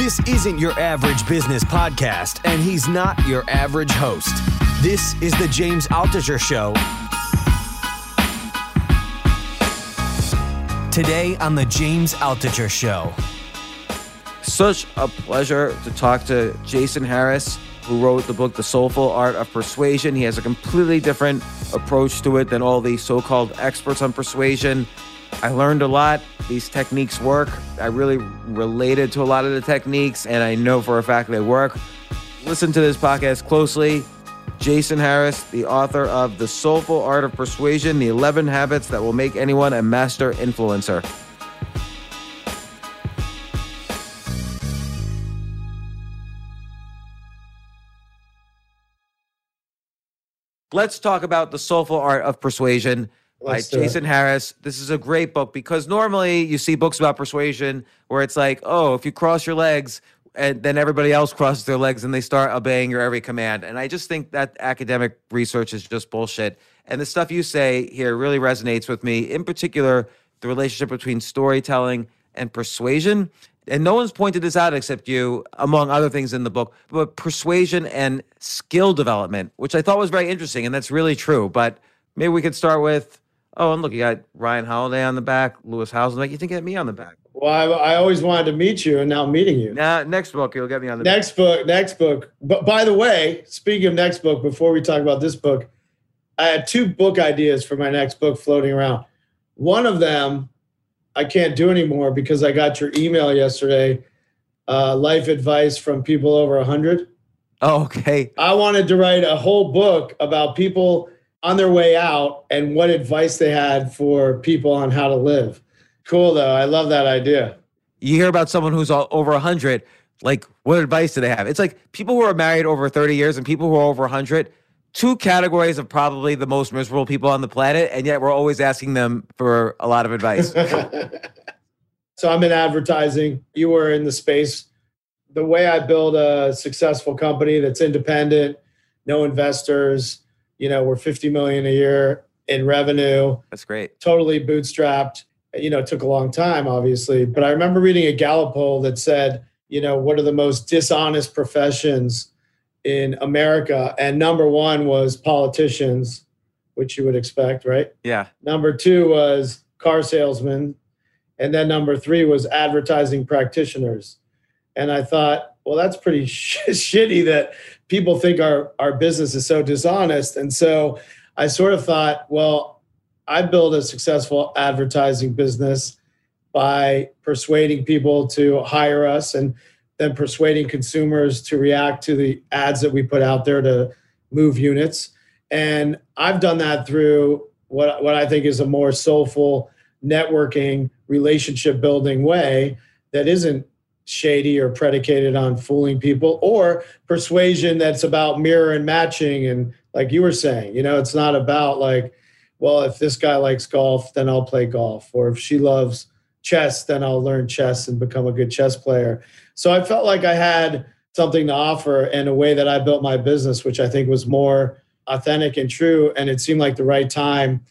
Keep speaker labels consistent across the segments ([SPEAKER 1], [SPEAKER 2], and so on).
[SPEAKER 1] This isn't your average business podcast, and he's not your average host. This is the James Altucher Show. Today on the James Altucher Show.
[SPEAKER 2] Such a pleasure to talk to Jason Harris, who wrote the book The Soulful Art of Persuasion. He has a completely different approach to it than all the so called experts on persuasion. I learned a lot. These techniques work. I really related to a lot of the techniques, and I know for a fact they work. Listen to this podcast closely. Jason Harris, the author of The Soulful Art of Persuasion The 11 Habits That Will Make Anyone a Master Influencer. Let's talk about The Soulful Art of Persuasion
[SPEAKER 3] Let's
[SPEAKER 2] by. Jason Harris. This is a great book because normally you see books about persuasion where it's like, oh, if you cross your legs, and then everybody else crosses their legs and they start obeying your every command. And I just think that academic research is just bullshit. And the stuff you say here really resonates with me, in particular, the relationship between storytelling and persuasion. And no one's pointed this out except you, among other things in the book, but persuasion and skill development, which I thought was very interesting. And that's really true. But maybe we could start with oh, and look, you got Ryan Holiday on the back, Lewis Housen. Like, you think get me on the back.
[SPEAKER 3] Well, I, I always wanted to meet you, and now I'm meeting you.
[SPEAKER 2] Now, next book, you'll get me on the
[SPEAKER 3] Next book, next book. But by the way, speaking of next book, before we talk about this book, I had two book ideas for my next book floating around. One of them I can't do anymore because I got your email yesterday. Uh, life advice from people over 100.
[SPEAKER 2] Oh, okay.
[SPEAKER 3] I wanted to write a whole book about people on their way out and what advice they had for people on how to live. Cool, though. I love that idea.
[SPEAKER 2] You hear about someone who's all, over 100, like, what advice do they have? It's like people who are married over 30 years and people who are over 100, two categories of probably the most miserable people on the planet. And yet we're always asking them for a lot of advice.
[SPEAKER 3] so I'm in advertising. You were in the space. The way I build a successful company that's independent, no investors, you know, we're 50 million a year in revenue,
[SPEAKER 2] That's great.
[SPEAKER 3] totally bootstrapped. You know, it took a long time, obviously. But I remember reading a Gallup poll that said, you know, what are the most dishonest professions in America? And number one was politicians, which you would expect, right?
[SPEAKER 2] Yeah.
[SPEAKER 3] Number two was car salesmen. And then number three was advertising practitioners. And I thought, well, that's pretty sh- shitty that people think our, our business is so dishonest. And so I sort of thought, well, I built a successful advertising business by persuading people to hire us and then persuading consumers to react to the ads that we put out there to move units. And I've done that through what, what I think is a more soulful networking, relationship building way that isn't shady or predicated on fooling people or persuasion that's about mirror and matching. And like you were saying, you know, it's not about like, well, if this guy likes golf, then I'll play golf. Or if she loves chess, then I'll learn chess and become a good chess player. So I felt like I had something to offer in a way that I built my business, which I think was more authentic and true. And it seemed like the right time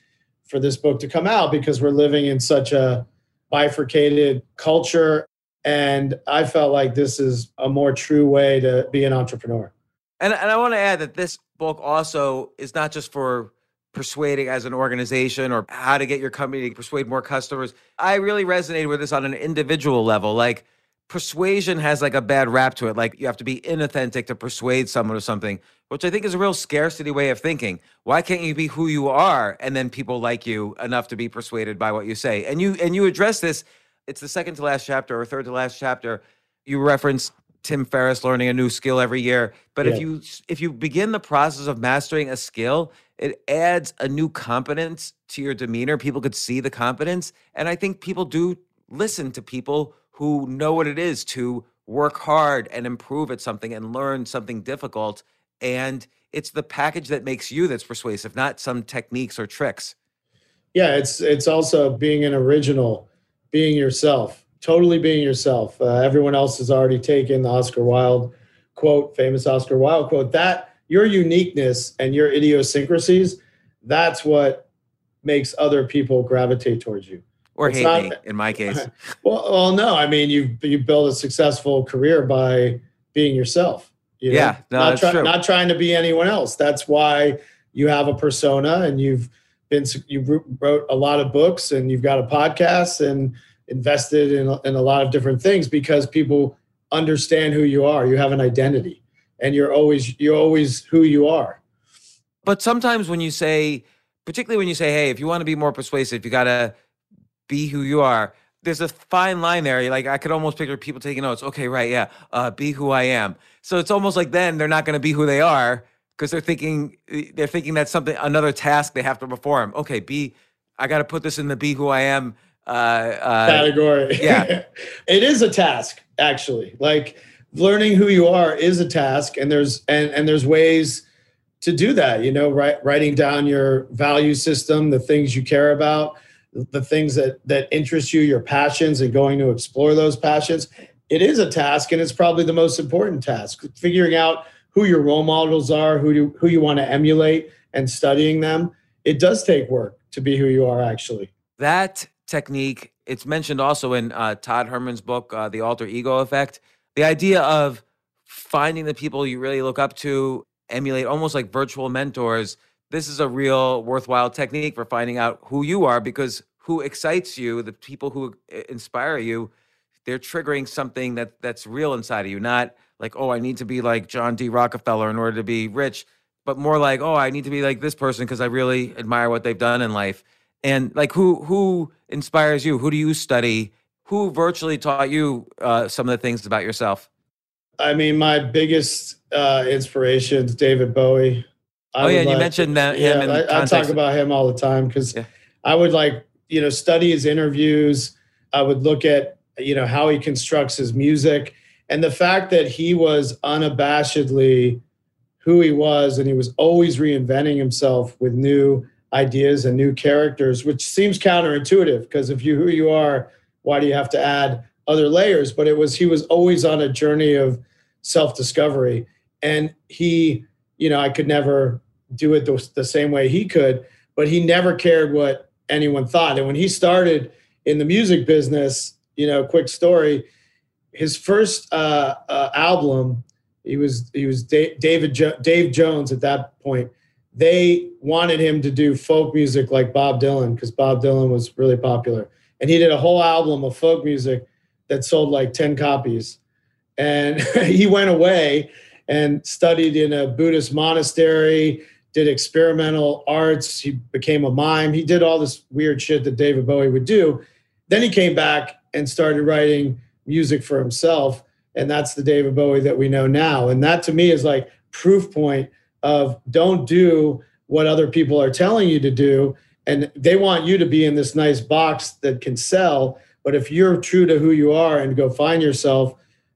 [SPEAKER 3] for this book to come out because we're living in such a bifurcated culture. And I felt like this is a more true way to be an entrepreneur.
[SPEAKER 2] And, and I want to add that this book also is not just for persuading as an organization or how to get your company to persuade more customers. I really resonated with this on an individual level. Like persuasion has like a bad rap to it. Like you have to be inauthentic to persuade someone or something, which I think is a real scarcity way of thinking. Why can't you be who you are and then people like you enough to be persuaded by what you say? And you and you address this. It's the second to last chapter or third to last chapter. You reference Tim Ferriss learning a new skill every year. But if you if you begin the process of mastering a skill, it adds a new competence to your demeanor. People could see the competence. And I think people do listen to people who know what it is to work hard and improve at something and learn something difficult. And it's the package that makes you that's persuasive, not some techniques or tricks.
[SPEAKER 3] Yeah, it's it's also being an original, being yourself, totally being yourself. Uh, everyone else has already taken the Oscar Wilde quote, famous Oscar Wilde quote. That your uniqueness and your idiosyncrasies, that's what makes other people gravitate towards you.
[SPEAKER 2] or
[SPEAKER 3] It's
[SPEAKER 2] hate
[SPEAKER 3] not-
[SPEAKER 2] me in my case.
[SPEAKER 3] Well, well, no. I mean, you you build a successful career by being yourself. You know?
[SPEAKER 2] Yeah, no,
[SPEAKER 3] not
[SPEAKER 2] that's true.
[SPEAKER 3] not trying to be anyone else. That's why you have a persona, and you've been you wrote a lot of books, and you've got a podcast, and invested in in a lot of different things because people understand who you are. You have an identity, and you're always you're always who you are.
[SPEAKER 2] But sometimes when you say, particularly when you say, hey, if you want to be more persuasive, you got to be who you are. There's a fine line there. Like I could almost picture people taking notes. Okay, right, yeah, uh, be who I am. So it's almost like then they're not going to be who they are because they're thinking they're thinking that's something another task they have to perform. Okay, be. I got to put this in the be who I am. Uh, uh,
[SPEAKER 3] category.
[SPEAKER 2] yeah.
[SPEAKER 3] it is a task actually. Like learning who you are is a task, and there's and and there's ways to do that. You know, writing down your value system, the things you care about, the things that that interest you, your passions, and going to explore those passions. It is a task, and it's probably the most important task. Figuring out who your role models are, who you who you want to emulate, and studying them. It does take work to be who you are. Actually,
[SPEAKER 2] that technique it's mentioned also in uh, todd herman's book uh, the alter ego effect the idea of finding the people you really look up to emulate almost like virtual mentors this is a real worthwhile technique for finding out who you are because who excites you the people who inspire you they're triggering something that that's real inside of you not like oh i need to be like john d. Rockefeller in order to be rich but more like oh i need to be like this person because i really admire what they've done in life. And like who who inspires you? Who do you study? Who virtually taught you uh, some of the things about yourself?
[SPEAKER 3] I mean, my biggest uh, inspiration is David Bowie. I
[SPEAKER 2] Oh, yeah, and you mentioned that- him in
[SPEAKER 3] I, I talk about him all the time because
[SPEAKER 2] Yeah.
[SPEAKER 3] I would like you know study his interviews. I would look at you know how he constructs his music and the fact that he was unabashedly who he was and he was always reinventing himself with new ideas and new characters, which seems counterintuitive because if you who you are, why do you have to add other layers? But it was he was always on a journey of self-discovery. And he, you know, I could never do it the, the same way he could, but he never cared what anyone thought. And when he started in the music business, you know, quick story, his first uh, uh, album, he was he was Da- David jo- Dave Jones at that point. They wanted him to do folk music like Bob Dylan because Bob Dylan was really popular, and he did a whole album of folk music that sold like ten copies. And he went away and studied in a Buddhist monastery, did experimental arts. He became a mime. He did all this weird shit that David Bowie would do. Then he came back and started writing music for himself. And that's the David Bowie that we know now. And that to me is like proof point of don't do what other people are telling you to do. And they want you to be in this nice box that can sell. But if you're true to who you are and go find yourself,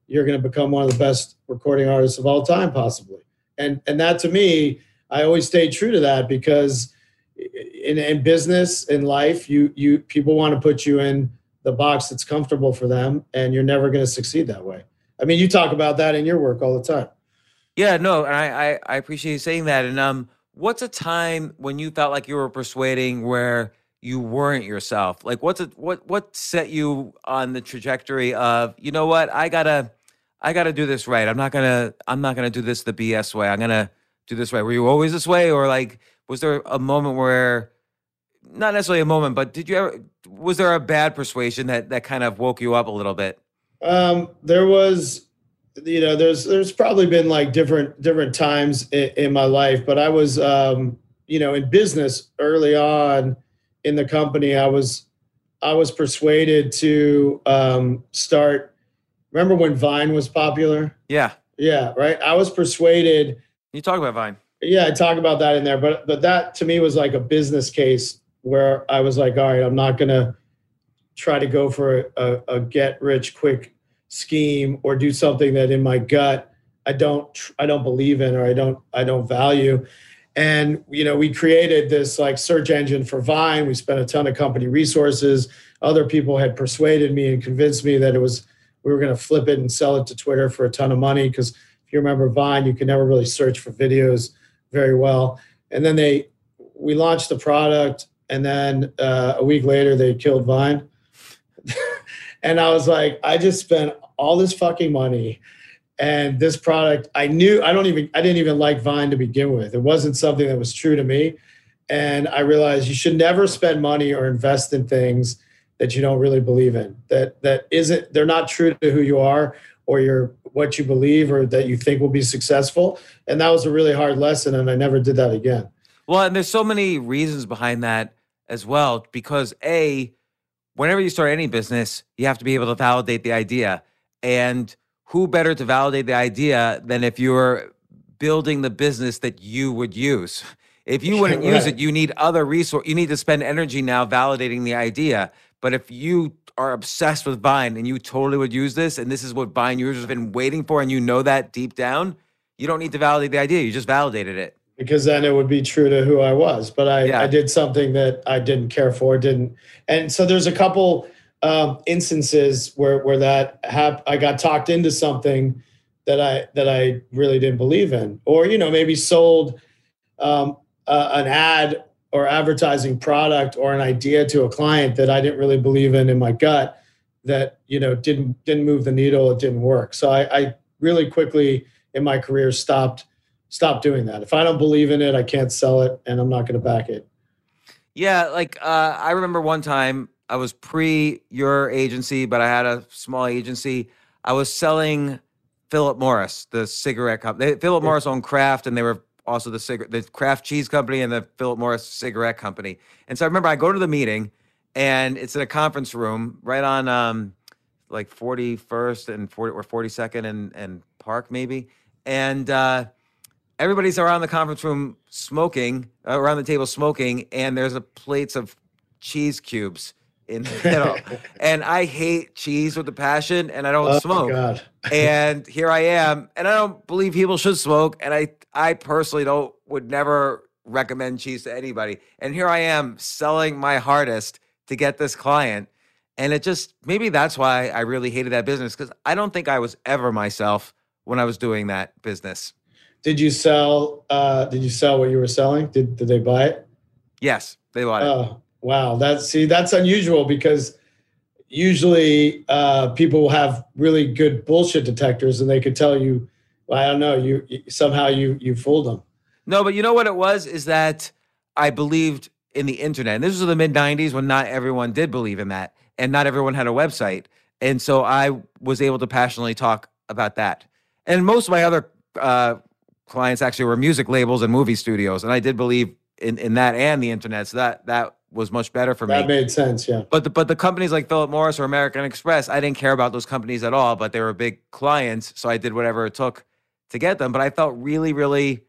[SPEAKER 3] you're going to become one of the best recording artists of all time, possibly. And and that to me, I always stay true to that because in, in business, in life, you you people want to put you in the box that's comfortable for them, and you're never going to succeed that way. I mean, you talk about that in your work all the time.
[SPEAKER 2] Yeah, no, and I, I I appreciate you saying that. And um, what's a time when you felt like you were persuading where you weren't yourself? Like, what's it? What what set you on the trajectory of you know what I gotta I gotta do this right. I'm not gonna I'm not gonna do this the BS way. I'm gonna do this right. Were you always this way, or like was there a moment where not necessarily a moment, but did you ever was there a bad persuasion that that kind of woke you up a little bit?
[SPEAKER 3] Um, there was, you know, there's there's probably been like different different times in, in my life, but I was, um, you know, in business early on in the company. I was I was persuaded to um, start. Remember when Vine was popular?
[SPEAKER 2] Yeah,
[SPEAKER 3] Yeah, right. I was persuaded.
[SPEAKER 2] you talk about Vine.
[SPEAKER 3] Yeah, I talk about that in there, but but that to me was like a business case where I was like, all right, I'm not gonna try to go for a, a get rich quick scheme or do something that in my gut I don't I don't believe in or I don't I don't value. And you know, we created this like search engine for Vine. We spent a ton of company resources. Other people had persuaded me and convinced me that it was we were going to flip it and sell it to Twitter for a ton of money because if you remember Vine, you could never really search for videos very well. And then they we launched the product, and then uh, a week later they killed Vine. and I was like, I just spent all this fucking money and this product i knew i don't even i didn't even like vine to begin with. It wasn't something that was true to me. And i realized you should never spend money or invest in things that you don't really believe in that that isn't they're not true to who you are or your what you believe or that you think will be successful. And that was a really hard lesson and i never did that again.
[SPEAKER 2] Well and there's so many reasons behind that as well because a whenever you start any business you have to be able to validate the idea and who better to validate the idea than if you're building the business that you would use? If you wouldn't right. use it, you need other resource. You need to spend energy now validating the idea. But if you are obsessed with Vine and you totally would use this, and this is what Vine users have been waiting for, and you know that deep down, you don't need to validate the idea. You just validated it.
[SPEAKER 3] Because then it would be true to who I was. But I, yeah. I did something that I didn't care for, didn't. And so there's a couple um, instances where where that hap- I got talked into something that I that I really didn't believe in, or you know maybe sold um, uh, an ad or advertising product or an idea to a client that I didn't really believe in in my gut that you know didn't didn't move the needle it didn't work so I, I really quickly in my career stopped stopped doing that if I don't believe in it I can't sell it and I'm not going to back it
[SPEAKER 2] yeah like uh, I remember one time I was pre your agency, but I had a small agency. I was selling Philip Morris, the cigarette company. Philip Morris owned Kraft, and they were also the cigarette, the Kraft cheese company, and the Philip Morris cigarette company. And so I remember I go to the meeting, and it's in a conference room right on um, like 41st and 40 or 42nd and and Park maybe, and. uh everybody's around the conference room smoking, uh, around the table smoking, and there's a plates of cheese cubes in you know, and I hate cheese with a passion, and I don't oh, smoke. and here I am, and I don't believe people should smoke, and I I personally don't would never recommend cheese to anybody. And here I am selling my hardest to get this client, and it just maybe that's why I really hated that business because I don't think I was ever myself when I was doing that business.
[SPEAKER 3] Did you sell? uh Did you sell what you were selling? Did Did they buy it?
[SPEAKER 2] Yes, they bought it.
[SPEAKER 3] Oh, Wow, that's see, that's unusual because usually uh, people will have really good bullshit detectors, and they could tell you, well, I don't know, you, you somehow you you fooled them.
[SPEAKER 2] No, but you know what it was is that I believed in the internet. And this was the mid '90s when not everyone did believe in that, and not everyone had a website, and so I was able to passionately talk about that. And most of my other uh, clients actually were music labels and movie studios, and I did believe in in that and the internet. So that that was much better for
[SPEAKER 3] me. That made sense, yeah.
[SPEAKER 2] But the, but the companies like Philip Morris or American Express, I didn't care about those companies at all, but they were big clients, so I did whatever it took to get them. But I felt really, really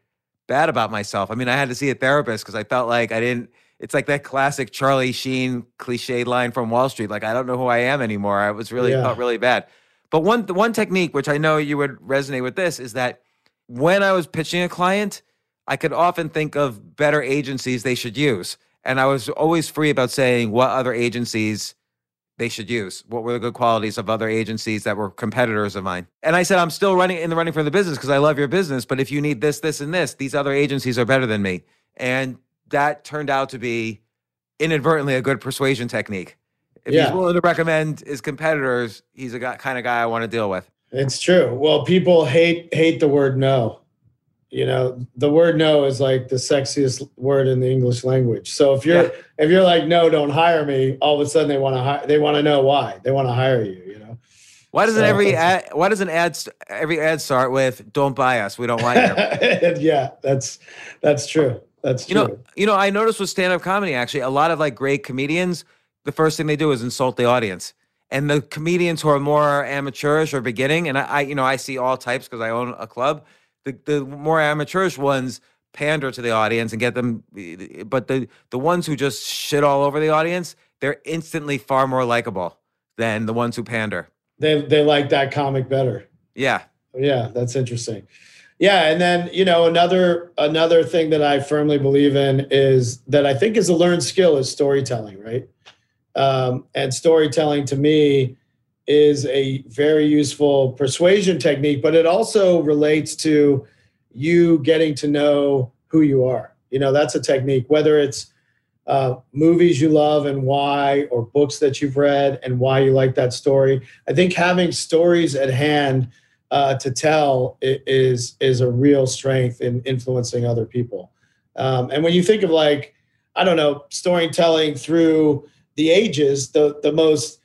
[SPEAKER 2] bad about myself. I mean, I had to see a therapist because I felt like I didn't. It's like that classic Charlie Sheen cliched line from Wall Street, like I don't know who I am anymore. I was really yeah. felt really bad. But one one technique, which I know you would resonate with this, is that when I was pitching a client, I could often think of better agencies they should use. And I was always free about saying what other agencies they should use. What were the good qualities of other agencies that were competitors of mine? And I said, I'm still running in the running for the business because I love your business. But if you need this, this, and this, these other agencies are better than me. And that turned out to be inadvertently a good persuasion technique. If yeah. he's willing to recommend his competitors, he's a guy, kind of guy I want to deal with.
[SPEAKER 3] It's true. Well, people hate hate the word no. You know the word no is like the sexiest word in the english language. So if you're yeah. if you're like no don't hire me all of a sudden they want to hire they want to know why. They want to hire you you know?
[SPEAKER 2] Why doesn't so, every ad why does an ad every ad start with don't buy us we don't like
[SPEAKER 3] you. Yeah that's that's true. That's
[SPEAKER 2] true. you know you know i noticed with stand-up comedy actually a lot of like great comedians the first thing they do is insult the audience and the comedians who are more amateurish or beginning and i, I you know i see all types because i own a club. The, the more amateurish ones pander to the audience and get them eh, eh, but the the ones who just shit all over the audience they're instantly far more likable than the ones who pander.
[SPEAKER 3] They they like that comic better.
[SPEAKER 2] Yeah.
[SPEAKER 3] Yeah that's interesting. Yeah and then you know another another thing that i firmly believe in is that i think is a learned skill is storytelling right um, and storytelling to me is a very useful persuasion technique, but it also relates to you getting to know who you are. You know, that's a technique, whether it's uh, movies you love and why, or books that you've read and why you like that story. I think having stories at hand uh, to tell is is a real strength in influencing other people. Um, and when you think of like, I don't know, storytelling through the ages, the the most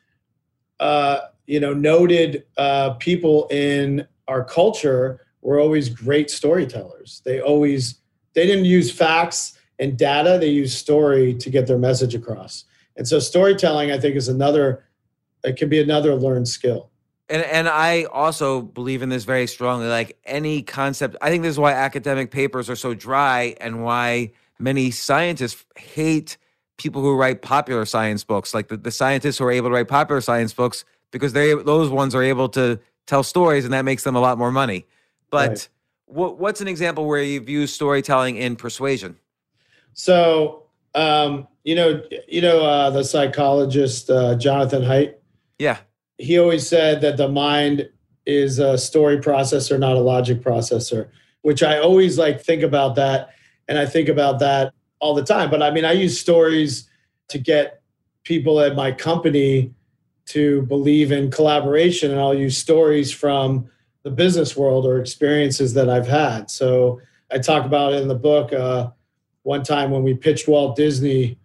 [SPEAKER 3] uh, you know noted uh, people in our culture were always great storytellers. They always they didn't use facts and data; they used story to get their message across. And so, storytelling, I think, is another. It can be another learned skill.
[SPEAKER 2] And and I also believe in this very strongly. Like any concept, I think this is why academic papers are so dry, and why many scientists hate people who write popular science books. Like the, the scientists who are able to write popular science books because they those ones are able to tell stories, and that makes them a lot more money. But right. what, what's an example where you've used storytelling in persuasion?
[SPEAKER 3] So, um, you know, you know, uh, the psychologist uh, Jonathan Haidt.
[SPEAKER 2] Yeah,
[SPEAKER 3] he always said that the mind is a story processor, not a logic processor. Which I always like think about that, and I think about that all the time. But I mean, I use stories to get people at my company to believe in collaboration, and I'll use stories from the business world or experiences that I've had. So I talk about it in the book. Uh, one time when we pitched Walt Disney,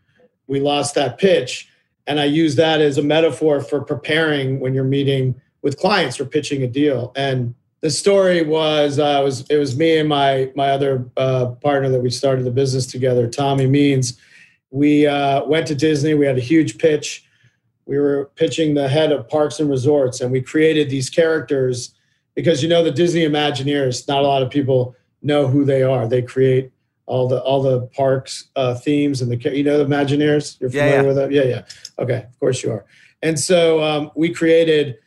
[SPEAKER 3] we lost that pitch. And I use that as a metaphor for preparing when you're meeting with clients or pitching a deal. And the story was, uh, was it was me and my my other uh, partner that we started the business together, Tommy Means. We uh, went to Disney. We had a huge pitch. We were pitching the head of Parks and Resorts, and we created these characters because you know the Disney Imagineers. Not a lot of people know who they are. They create all the all the parks uh, themes and the you know the Imagineers. You're familiar yeah, yeah. with them? Yeah, yeah. Okay, of course you are. And so um, we created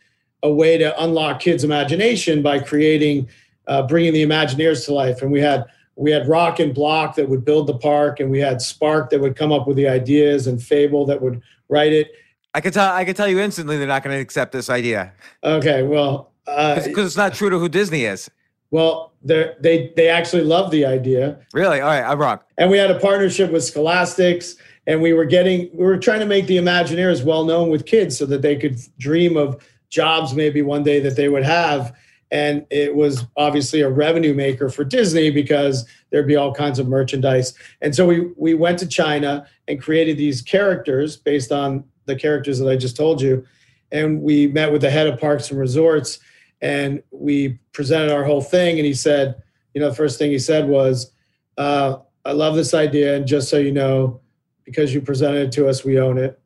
[SPEAKER 3] a way to unlock kids' imagination by creating, uh, bringing the Imagineers to life. And we had we had Rock and Block that would build the park, and we had Spark that would come up with the ideas, and Fable that would write it.
[SPEAKER 2] I could tell. I could tell you instantly they're not going to accept this idea.
[SPEAKER 3] Okay, well,
[SPEAKER 2] because uh, it's not true to who Disney is.
[SPEAKER 3] Well, they they actually love the idea.
[SPEAKER 2] Really? All right, I'm wrong.
[SPEAKER 3] And we had a partnership with Scholastics, and we were getting we were trying to make the Imagineers well known with kids so that they could dream of jobs maybe one day that they would have. And it was obviously a revenue maker for Disney because there'd be all kinds of merchandise. And so we we went to China and created these characters based on the characters that I just told you. And we met with the head of parks and resorts and we presented our whole thing and he said you know the first thing he said was uh, i love this idea and just so you know because you presented it to us we own it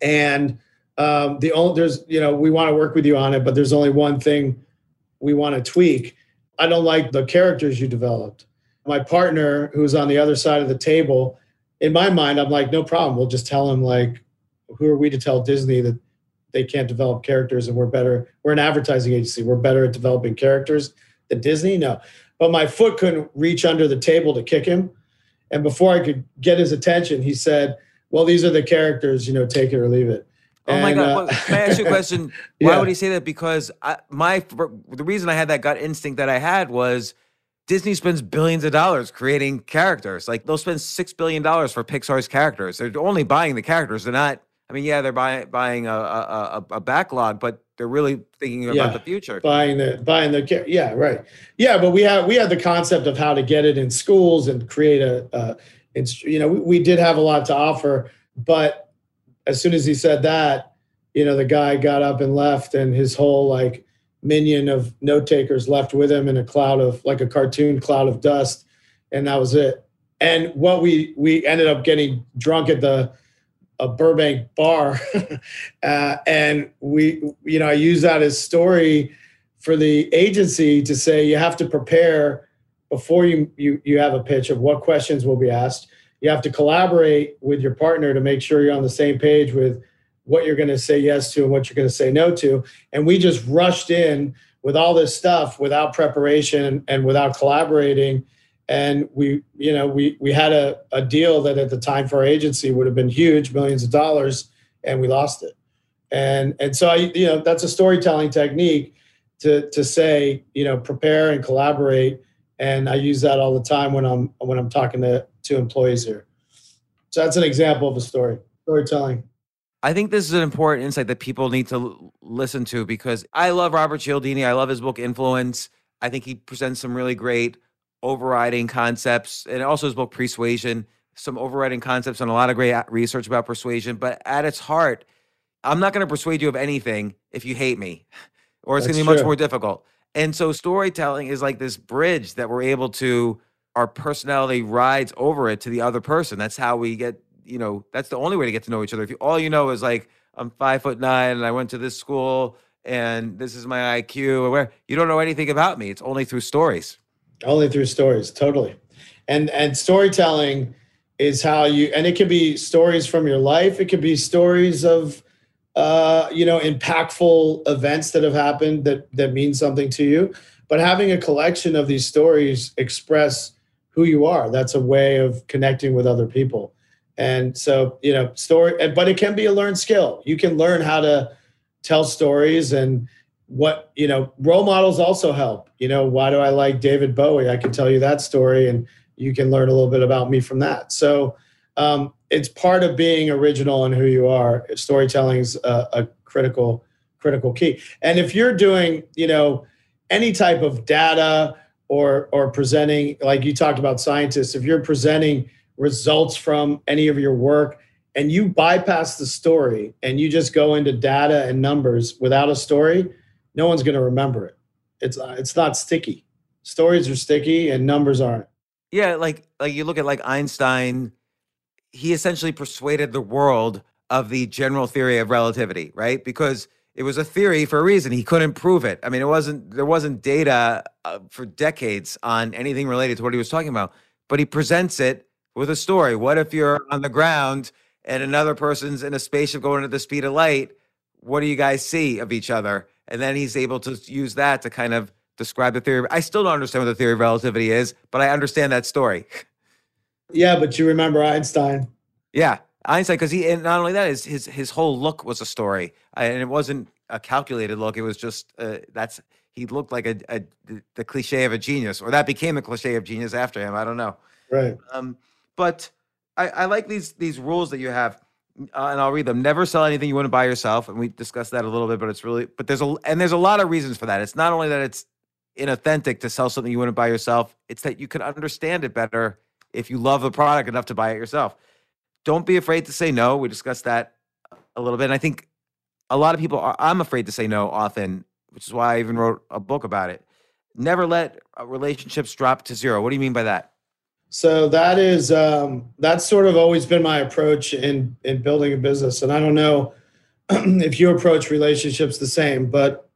[SPEAKER 3] and um, the only there's you know we want to work with you on it but there's only one thing we want to tweak. I don't like the characters you developed. My partner who's on the other side of the table in my mind i'm like no problem we'll just tell him like who are we to tell disney that they can't develop characters and we're better we're an advertising agency we're better at developing characters than disney? No. But my foot couldn't reach under the table to kick him. And before i could get his attention he said well these are the characters you know take it or leave it
[SPEAKER 2] Oh and, my God! Uh, well, can I ask you a question? Why yeah. would he say that? Because I, my the reason I had that gut instinct that I had was Disney spends billions of dollars creating characters. Like they'll spend six billion dollars for Pixar's characters. They're only buying the characters. They're not I mean, yeah, they're buying buying a, a, a backlog, but they're really thinking about yeah, the future.
[SPEAKER 3] Buying the buying the yeah, right. Yeah, but we have we had the concept of how to get it in schools and create a, a you know we, we did have a lot to offer, but as soon as he said that, you know, the guy got up and left, and his whole like minion of note takers left with him in a cloud of like a cartoon cloud of dust, and that was it. And what we we ended up getting drunk at the a Burbank bar, uh, and we, you know, I use that as story for the agency to say you have to prepare before you you you have a pitch of what questions will be asked. You have to collaborate with your partner to make sure you're on the same page with what you're going to say yes to and what you're going to say no to. And we just rushed in with all this stuff without preparation and without collaborating. And we you know we we had a, a deal that at the time for our agency would have been huge millions of dollars and we lost it. And and so i you know that's a storytelling technique to to say you know prepare and collaborate. And i use that all the time when i'm when i'm talking to to employees here So that's an example of a story, storytelling.
[SPEAKER 2] I think this is an important insight that people need to listen to because I love Robert Cialdini. I love his book Influence. I think he presents some really great overriding concepts and also his book Pre-Suasion, some overriding concepts and a lot of great research about persuasion. But at its heart, I'm not going to persuade you of anything if you hate me, or it's going to be much more difficult. And so storytelling is like this bridge that we're able to, our personality rides over it to the other person. That's how we get, you know, that's the only way to get to know each other. If you, all you know is like, I'm five foot nine and I went to this school and this is my IQ or where you don't know anything about me. It's only through stories.
[SPEAKER 3] Only through stories, totally. And and storytelling is how you and it could be stories from your life. It could be stories of uh, you know, impactful events that have happened that that mean something to you. But having a collection of these stories express who you are. That's a way of connecting with other people. And so, you know, story, but it can be a learned skill. You can learn how to tell stories and what, you know, role models also help. You know, why do I like David Bowie? I can tell you that story and you can learn a little bit about me from that. So, um, it's part of being original and who you are. Storytelling is a, a critical critical key. And if you're doing, you know, any type of data or or presenting, like you talked about scientists, if you're presenting results from any of your work and you bypass the story and you just go into data and numbers without a story, no one's going to remember it. It's it's not sticky. Stories are sticky and numbers aren't.
[SPEAKER 2] Yeah, like like you look at like Einstein he essentially persuaded the world of the general theory of relativity, right? Because it was a theory for a reason. He couldn't prove it. I mean, it wasn't there wasn't data uh, for decades on anything related to what he was talking about, but he presents it with a story. What if you're on the ground and another person's in a spaceship going at the speed of light? What do you guys see of each other? And then he's able to use that to kind of describe the theory. I still don't understand what the theory of relativity is, but I understand that story.
[SPEAKER 3] Yeah, but you remember Einstein.
[SPEAKER 2] Yeah, Einstein, because he and not only that, his his his whole look was a story, and it wasn't a calculated look. It was just uh, that's he looked like a, a, the cliche of a genius, or that became a cliche of genius after him. I don't know.
[SPEAKER 3] Right.
[SPEAKER 2] Um, but I, I like these these rules that you have, uh, and I'll read them. Never sell anything you wouldn't buy yourself, and we discussed that a little bit. But it's really, but there's a and there's a lot of reasons for that. It's not only that it's inauthentic to sell something you wouldn't buy yourself. It's that you can understand it better if you love the product enough to buy it yourself. Don't be afraid to say no. We discussed that a little bit. And I think a lot of people are, I'm afraid to say no often, which is why I even wrote a book about it. Never let uh, relationships drop to zero. What do you mean by that?
[SPEAKER 3] So that is um, that's sort of always been my approach in in building a business, and I don't know if you approach relationships the same, but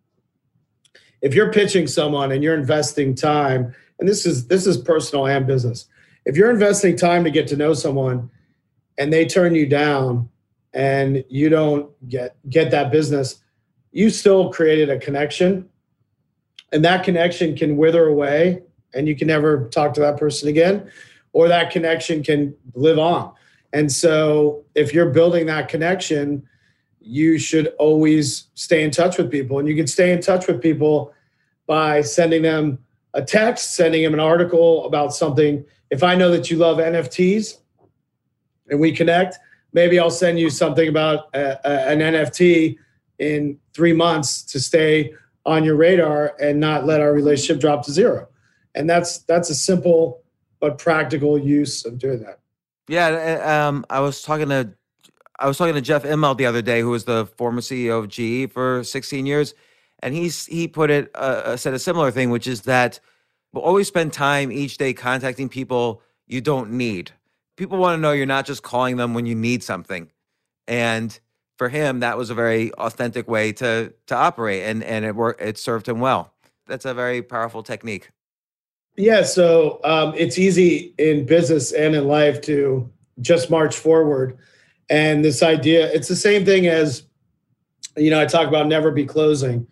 [SPEAKER 3] if you're pitching someone and you're investing time, and this is this is personal and business, if you're investing time to get to know someone and they turn you down and you don't get get that business you still created a connection. And that connection can wither away and you can never talk to that person again or that connection can live on. And so if you're building that connection you should always stay in touch with people. And you can stay in touch with people by sending them a text sending them an article about something. If I know that you love NFTs and we connect, maybe I'll send you something about a, a, an NFT in three months to stay on your radar and not let our relationship drop to zero. And that's that's a simple but practical use of doing that.
[SPEAKER 2] Yeah, um, I was talking to I was talking to Jeff Immelt the other day, who was the former CEO of GE for 16 years, and he's he put it uh, said a similar thing, which is that but always spend time each day contacting people you don't need. People want to know you're not just calling them when you need something. And for him, that was a very authentic way to to operate, and and it worked. It served him well. That's a very powerful technique.
[SPEAKER 3] Yeah, so um, it's easy in business and in life to just march forward. And this idea, it's the same thing as, you know, I talk about never be closing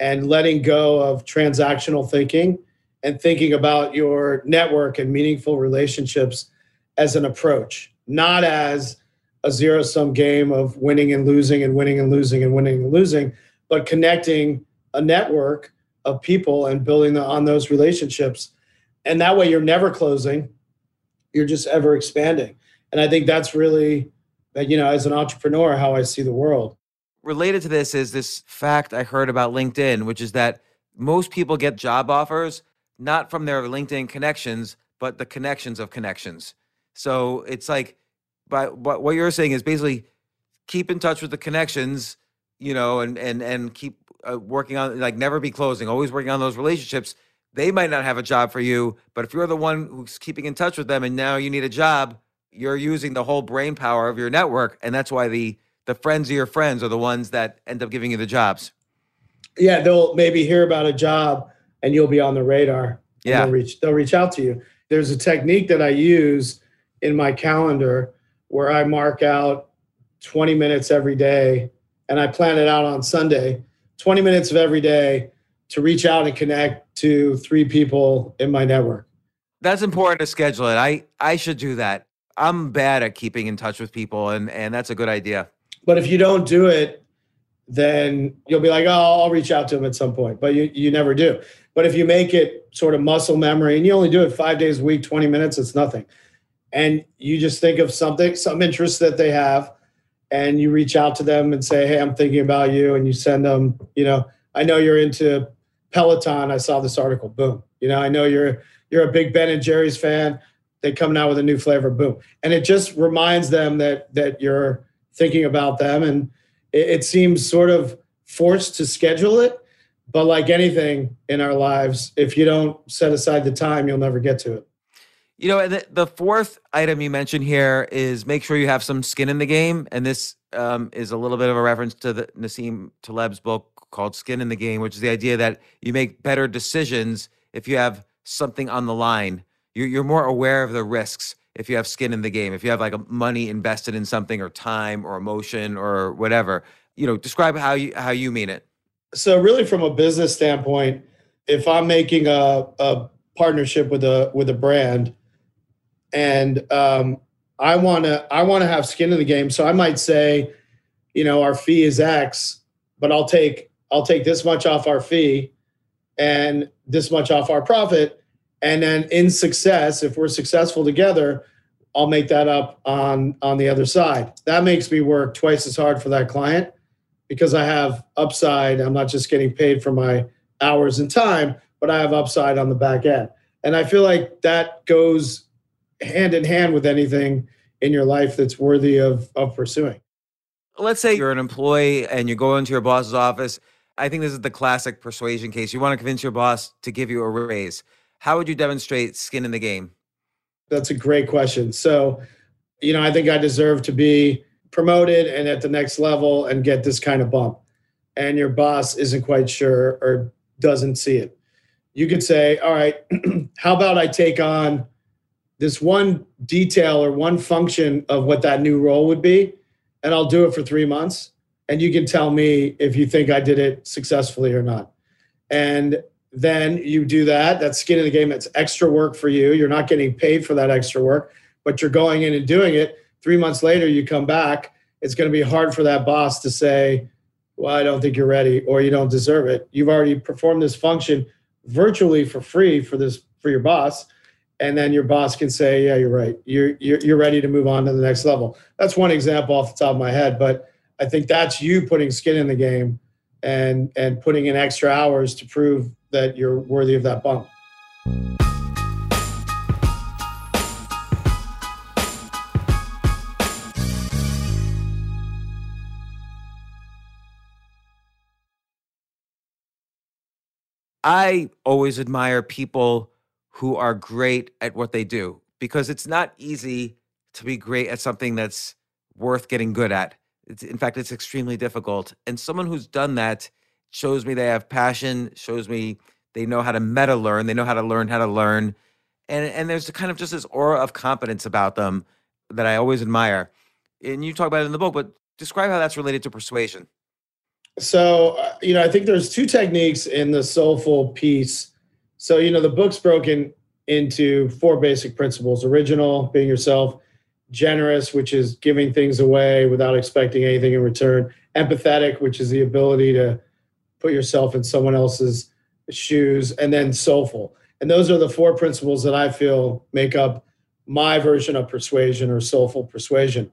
[SPEAKER 3] and letting go of transactional thinking and thinking about your network and meaningful relationships as an approach, not as a zero sum game of winning and losing and winning and losing and winning and losing, but connecting a network of people and building on those relationships. And that way you're never closing, you're just ever expanding. And I think that's really, that, you know, as an entrepreneur, how I see the world.
[SPEAKER 2] Related to this is this fact I heard about LinkedIn, which is that most people get job offers not from their LinkedIn connections, but the connections of connections. So it's like, but what what you're saying is basically keep in touch with the connections, you know, and and and keep uh, working on like never be closing, always working on those relationships. They might not have a job for you, but if you're the one who's keeping in touch with them and now you need a job, you're using the whole brain power of your network, and that's why the the friends of your friends are the ones that end up giving you the jobs.
[SPEAKER 3] Yeah, they'll maybe hear about a job and you'll be on the radar.
[SPEAKER 2] Yeah,
[SPEAKER 3] they'll reach they'll reach out to you. There's a technique that I use in my calendar where I mark out 20 minutes every day and I plan it out on Sunday, 20 minutes of every day to reach out and connect to three people in my network.
[SPEAKER 2] That's important to schedule it. I I should do that. I'm bad at keeping in touch with people and and that's a good idea.
[SPEAKER 3] But if you don't do it, then you'll be like, "Oh, I'll reach out to them at some point." But you you never do. But if you make it sort of muscle memory and you only do it 5 days a week, 20 minutes, it's nothing. And you just think of something some interest that they have and you reach out to them and say, "Hey, I'm thinking about you," and you send them. You know, I know you're into Peloton. I saw this article. Boom. You know, I know you're you're a big Ben and Jerry's fan. They coming out with a new flavor. Boom, and it just reminds them that that you're thinking about them, and it, it seems sort of forced to schedule it. But like anything in our lives, if you don't set aside the time, you'll never get to it.
[SPEAKER 2] You know, the, the fourth item you mentioned here is make sure you have some skin in the game. And this um, is a little bit of a reference to the Nassim Taleb's book called Skin in the Game, which is the idea that you make better decisions if you have something on the line. You're, you're more aware of the risks if you have skin in the game, if you have like money invested in something or time or emotion or whatever. You know, describe how you how you mean it.
[SPEAKER 3] So really from a business standpoint, if I'm making a, a partnership with a with a brand, and um, I want to I want to have skin in the game. So I might say, you know, our fee is X, but I'll take I'll take this much off our fee and this much off our profit, and then in success, if we're successful together, I'll make that up on on the other side. That makes me work twice as hard for that client because I have upside. I'm not just getting paid for my hours and time, but I have upside on the back end. And I feel like that goes hand in hand with anything in your life that's worthy of of pursuing.
[SPEAKER 2] Let's say you're an employee and you go into your boss's office. I think this is the classic persuasion case. You want to convince your boss to give you a raise. How would you demonstrate skin in the game?
[SPEAKER 3] That's a great question. So, you know, I think I deserve to be promoted and at the next level and get this kind of bump. And your boss isn't quite sure or doesn't see it. You could say, All right, how about I take on this one detail or one function of what that new role would be, and I'll do it for three months. And you can tell me if you think I did it successfully or not. And then you do that. That's skin in the game. It's extra work for you. You're not getting paid for that extra work, but you're going in and doing it. Three months later, you come back. It's going to be hard for that boss to say, Well, I don't think you're ready or you don't deserve it. You've already performed this function virtually for free for this for your boss and then your boss can say, "Yeah, you're right. You're, you're you're ready to move on to the next level." That's one example off the top of my head, but I think that's you putting skin in the game and and putting in extra hours to prove that you're worthy of that bump.
[SPEAKER 2] I always admire people who are great at what they do because it's not easy to be great at something that's worth getting good at. It's, in fact, it's extremely difficult. And someone who's done that shows me they have passion, shows me they know how to meta learn, they know how to learn how to learn. And, and there's kind of just this aura of competence about them that I always admire. And you talk about it in the book, but describe how that's related to persuasion.
[SPEAKER 3] So, uh, you know, I think there's two techniques in the soulful piece so, you know, the book's broken into four basic principles original, being yourself, generous, which is giving things away without expecting anything in return, empathetic, which is the ability to put yourself in someone else's shoes, and then soulful. And those are the four principles that I feel make up my version of persuasion or soulful persuasion.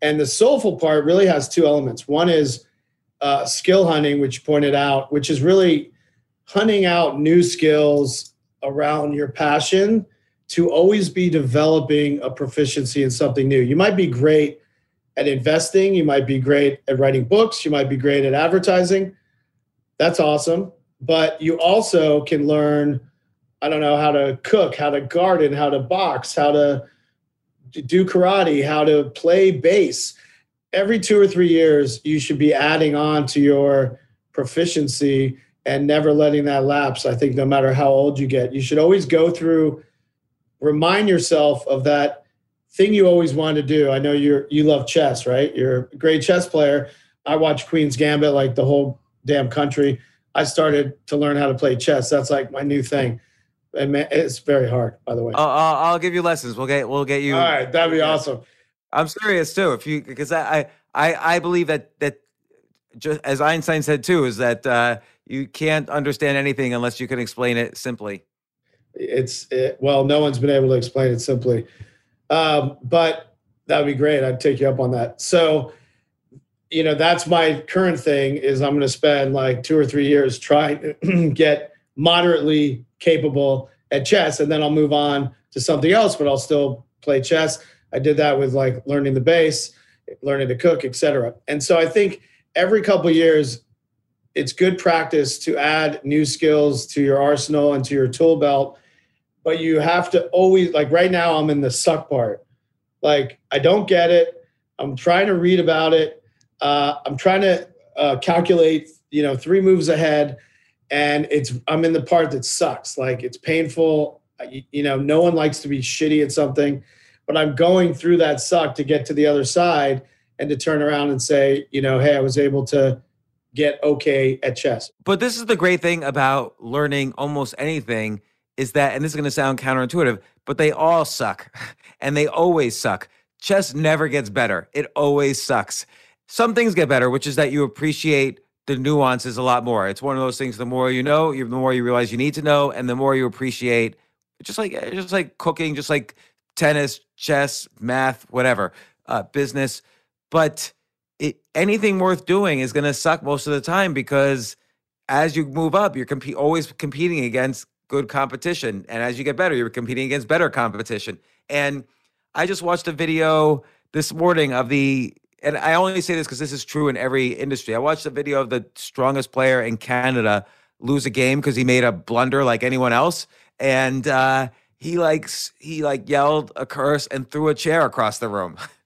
[SPEAKER 3] And the soulful part really has two elements. One is uh, skill hunting, which you pointed out, which is really hunting out new skills around your passion to always be developing a proficiency in something new. You might be great at investing, you might be great at writing books, you might be great at advertising. That's awesome. But you also can learn, I don't know, how to cook, how to garden, how to box, how to do karate, how to play bass. Every two or three years, you should be adding on to your proficiency and never letting that lapse. I think no matter how old you get, you should always go through, remind yourself of that thing you always wanted to do. I know you're you love chess, right? You're a great chess player. I watch Queen's Gambit like the whole damn country. I started to learn how to play chess. That's like my new thing. And man, it's very hard, by the way.
[SPEAKER 2] I'll, I'll, give you lessons. We'll get we'll get you.
[SPEAKER 3] All right, that'd be awesome.
[SPEAKER 2] I'm serious too. If you because I I I believe that that just as Einstein said too is that uh, you can't understand anything unless you can explain it simply.
[SPEAKER 3] It's it, well, no one's been able to explain it simply, um, but that'd be great. I'd take you up on that. So, you know, that's my current thing. Is I'm going to spend like two or three years trying to get moderately capable at chess, and then I'll move on to something else. But I'll still play chess. I did that with like learning the bass, learning to cook, etc. And so I think every couple years it's good practice to add new skills to your arsenal and to your tool belt but you have to always like right now i'm in the suck part. Like i don't get it. I'm trying to read about it. Uh, i'm trying to uh, calculate you know three moves ahead and it's i'm in the part that sucks. Like it's painful. You, you know no one likes to be shitty at something but i'm going through that suck to get to the other side and to turn around and say you know hey i was able to get okay at chess.
[SPEAKER 2] But this is the great thing about learning almost anything is that, and this is going to sound counterintuitive, but they all suck and they always suck. Chess never gets better, it always sucks. Some things get better, which is that you appreciate the nuances a lot more. It's one of those things the more you know, the more you realize you need to know, and the more you appreciate just like just like cooking, just like tennis, chess, math, whatever, uh, business. But it, anything worth doing is going to suck most of the time because as you move up, you're comp- always competing against good competition. And as you get better, you're competing against better competition. And I just watched a video this morning of the, and I only say this because this is true in every industry. I watched a video of the strongest player in Canada lose a game because he made a blunder like anyone else. And uh, he likes, he like yelled a curse and threw a chair across the room.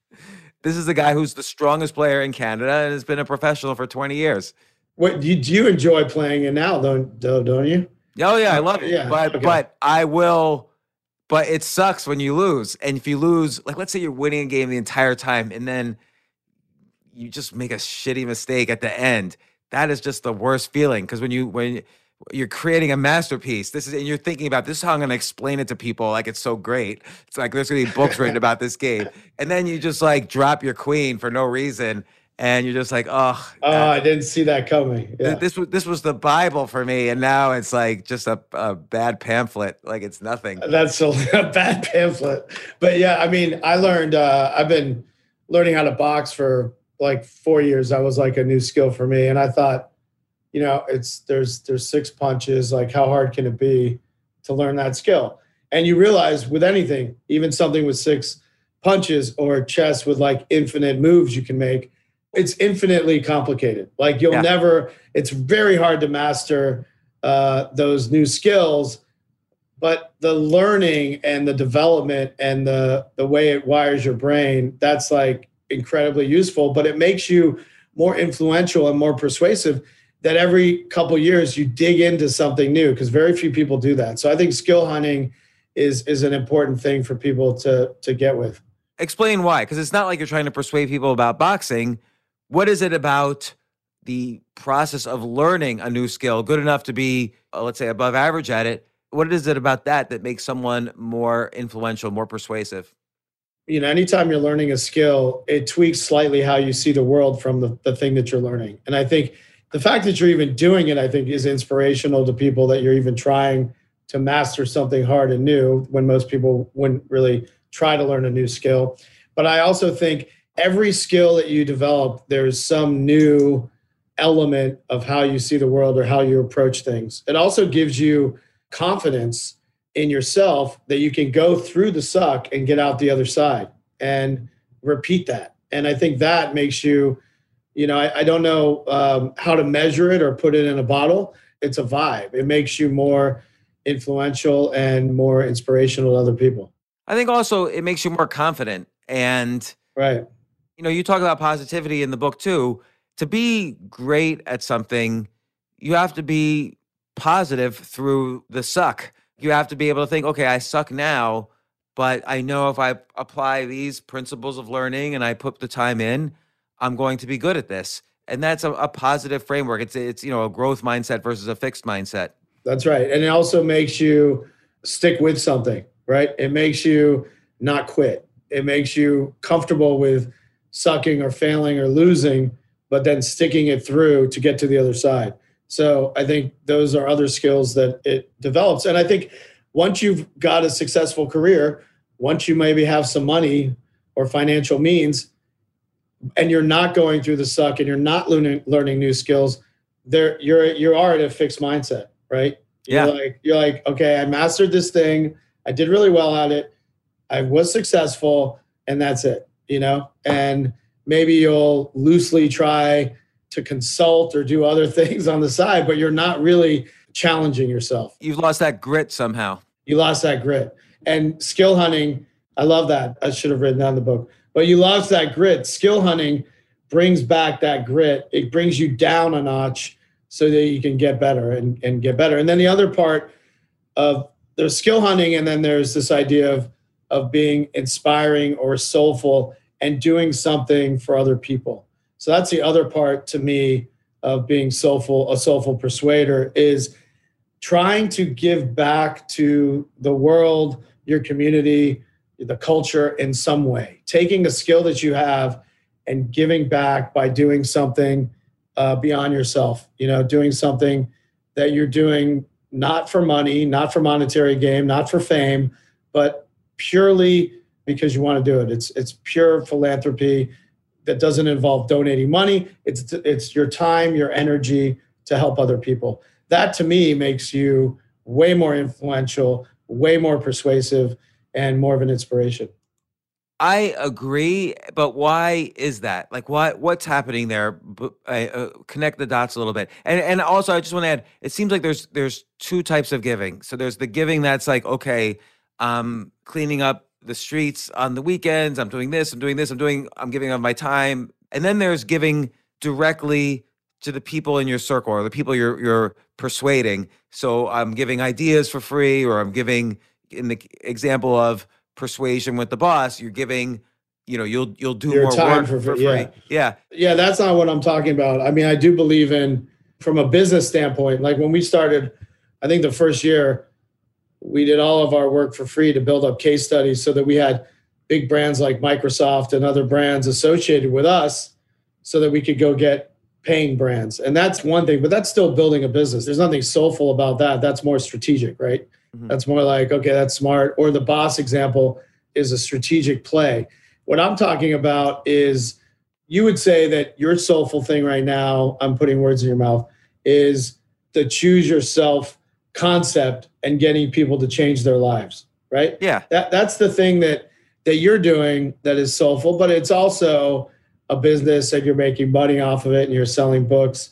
[SPEAKER 2] This is the guy who's the strongest player in Canada and has been a professional for 20 years.
[SPEAKER 3] What do you, do you enjoy playing it now, don't don't you?
[SPEAKER 2] Oh yeah, I love it. Yeah, but okay. but I will. But it sucks when you lose, and if you lose, like let's say you're winning a game the entire time, and then you just make a shitty mistake at the end. That is just the worst feeling because when you when you're creating a masterpiece. This is and you're thinking about this is how I'm gonna explain it to people like it's so great. It's like there's gonna be books written about this game. And then you just like drop your queen for no reason. And you're just like, oh,
[SPEAKER 3] oh, I didn't see that coming.
[SPEAKER 2] Yeah. This was this was the Bible for me, and now it's like just a, a bad pamphlet. Like it's nothing.
[SPEAKER 3] That's a, a bad pamphlet. But yeah, I mean, I learned. Uh, I've been learning how to box for like four years. That was like a new skill for me, and I thought you know, it's there's there's six punches. Like, how hard can it be to learn that skill? And you realize with anything, even something with six punches or chess with like infinite moves you can make, it's infinitely complicated. Like you'll yeah. never. It's very hard to master uh, those new skills but the learning and the development and the the way it wires your brain that's like incredibly useful but it makes you more influential and more persuasive that every couple years you dig into something new because very few people do that. So I think skill hunting is is an important thing for people to to get with.
[SPEAKER 2] Explain why, because it's not like you're trying to persuade people about boxing. What is it about the process of learning a new skill, good enough to be, uh, let's say, above average at it? What is it about that that makes someone more influential, more persuasive?
[SPEAKER 3] You know, anytime you're learning a skill, it tweaks slightly how you see the world from the, the thing that you're learning. And I think the fact that you're even doing it, I think, is inspirational to people that you're even trying to master something hard and new when most people wouldn't really try to learn a new skill. But I also think every skill that you develop, there's some new element of how you see the world or how you approach things. It also gives you confidence in yourself that you can go through the suck and get out the other side and repeat that. And I think that makes you, you know, I, I don't know um, how to measure it or put it in a bottle. It's a vibe. It makes you more influential and more inspirational to other people.
[SPEAKER 2] I think also it makes you more confident. And,
[SPEAKER 3] right.
[SPEAKER 2] You know, you talk about positivity in the book too. To be great at something, you have to be positive through the suck. You have to be able to think, okay, I suck now, but I know if I apply these principles of learning and I put the time in, I'm going to be good at this. And that's a, a positive framework. It's it's you know a growth mindset versus a fixed mindset.
[SPEAKER 3] That's right. And it also makes you stick with something, right? It makes you not quit. It makes you comfortable with sucking or failing or losing, but then sticking it through to get to the other side. So I think those are other skills that it develops. And I think once you've got a successful career, once you maybe have some money or financial means, and you're not going through the suck and you're not learning learning new skills, there you're you are at a fixed mindset, right?
[SPEAKER 2] Yeah.
[SPEAKER 3] You're like you're like, okay, I mastered this thing, I did really well at it, I was successful, and that's it, you know? And maybe you'll loosely try to consult or do other things on the side, but you're not really challenging yourself.
[SPEAKER 2] You've lost that grit somehow.
[SPEAKER 3] You lost that grit. And skill hunting, I love that. I should have written down the book. But you lost that grit. Skill hunting brings back that grit. It brings you down a notch so that you can get better and, and get better. And then the other part of there's skill hunting, and then there's this idea of of being inspiring or soulful and doing something for other people. So that's the other part to me of being soulful, a soulful persuader is trying to give back to the world, your community, the culture in some way, taking a skill that you have and giving back by doing something uh, beyond yourself, you know, doing something that you're doing not for money, not for monetary gain, not for fame, but purely because you want to do it. It's it's pure philanthropy that doesn't involve donating money. It's it's your time, your energy to help other people. That to me makes you way more influential, way more persuasive, and more of an inspiration.
[SPEAKER 2] I agree, but why is that? Like, what what's happening there? Uh, connect the dots a little bit, and and also I just want to add. It seems like there's there's two types of giving. So there's the giving that's like, okay, cleaning up the streets on the weekends. I'm doing this. I'm doing this. I'm doing. I'm giving of my time, and then there's giving directly to the people in your circle or the people you're you're persuading. So I'm giving ideas for free, or I'm giving in the example of persuasion with the boss, you're giving, you know, you'll you'll do Your more work for, for free. Yeah. yeah.
[SPEAKER 3] Yeah, that's not what I'm talking about. I mean, I do believe in from a business standpoint, like when we started, I think the first year we did all of our work for free to build up case studies so that we had big brands like Microsoft and other brands associated with us so that we could go get paying brands. And that's one thing, but that's still building a business. There's nothing soulful about that. That's more strategic, right? Mm-hmm. That's more like, okay, that's smart. Or the boss example is a strategic play. What I'm talking about is you would say that your soulful thing right now, I'm putting words in your mouth, is the choose yourself concept and getting people to change their lives, right?
[SPEAKER 2] Yeah.
[SPEAKER 3] That that's the thing that that you're doing that is soulful, but it's also a business and you're making money off of it and you're selling books.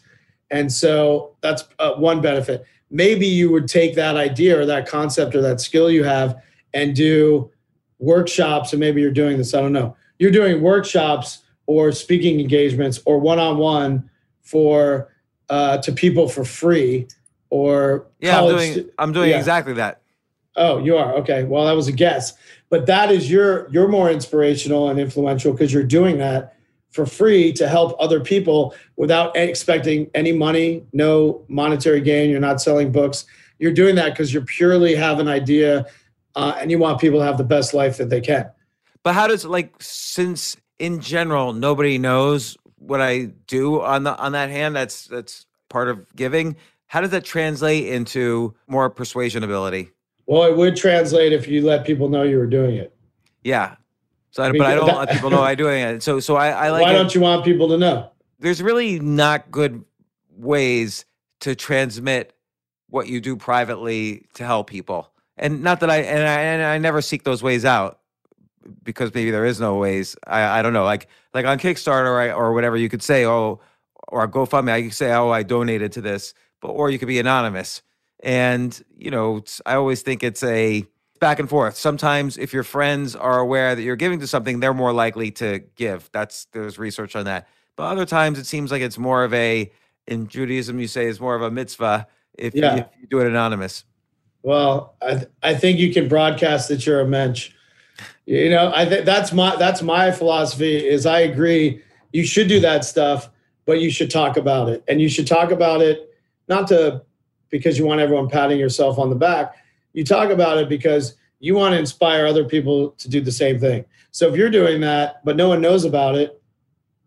[SPEAKER 3] And so that's uh, one benefit maybe you would take that idea or that concept or that skill you have and do workshops and maybe you're doing this i don't know. You're doing workshops or speaking engagements or one-on-one for uh, to people for free or
[SPEAKER 2] yeah i'm doing stu- i'm doing yeah. exactly that.
[SPEAKER 3] Oh you are? Okay. Well that was a guess. But that is your you're more inspirational and influential because you're doing that for free to help other people without expecting any money, no monetary gain. You're not selling books. You're doing that because you purely have an idea uh, and you want people to have the best life that they can.
[SPEAKER 2] But how does like since in general nobody knows what I do on the on that hand? That's that's part of giving. How does that translate into more persuasion ability?
[SPEAKER 3] Well, it would translate if you let people know you were doing it.
[SPEAKER 2] Yeah. So, I,
[SPEAKER 3] I mean,
[SPEAKER 2] but I don't
[SPEAKER 3] that-
[SPEAKER 2] let people know I do it. So, so I, I like.
[SPEAKER 3] Why don't you want people to know?
[SPEAKER 2] There's really not good ways to transmit what you do privately to help people, and not that I and I and I never seek those ways out because maybe there is no ways. I I don't know. Like like on Kickstarter or, I- or whatever, you could say oh or GoFundMe, I could say oh I donated to this, but or you could be anonymous. And you know, I always think it's a back and forth. Sometimes if your friends are aware that you're giving to something, they're more likely to give. That's there's research on that. But other times it seems like it's more of a in Judaism you say is more of a mitzvah if,
[SPEAKER 3] Yeah.
[SPEAKER 2] you, if you do it anonymous.
[SPEAKER 3] Well, I th- I think you can broadcast that you're a mensch. You know, I think that's my that's my philosophy. Is I agree you should do that stuff, but you should talk about it, and you should talk about it not to because you want everyone patting yourself on the back. You talk about it because you want to inspire other people to do the same thing. So if you're doing that, but no one knows about it,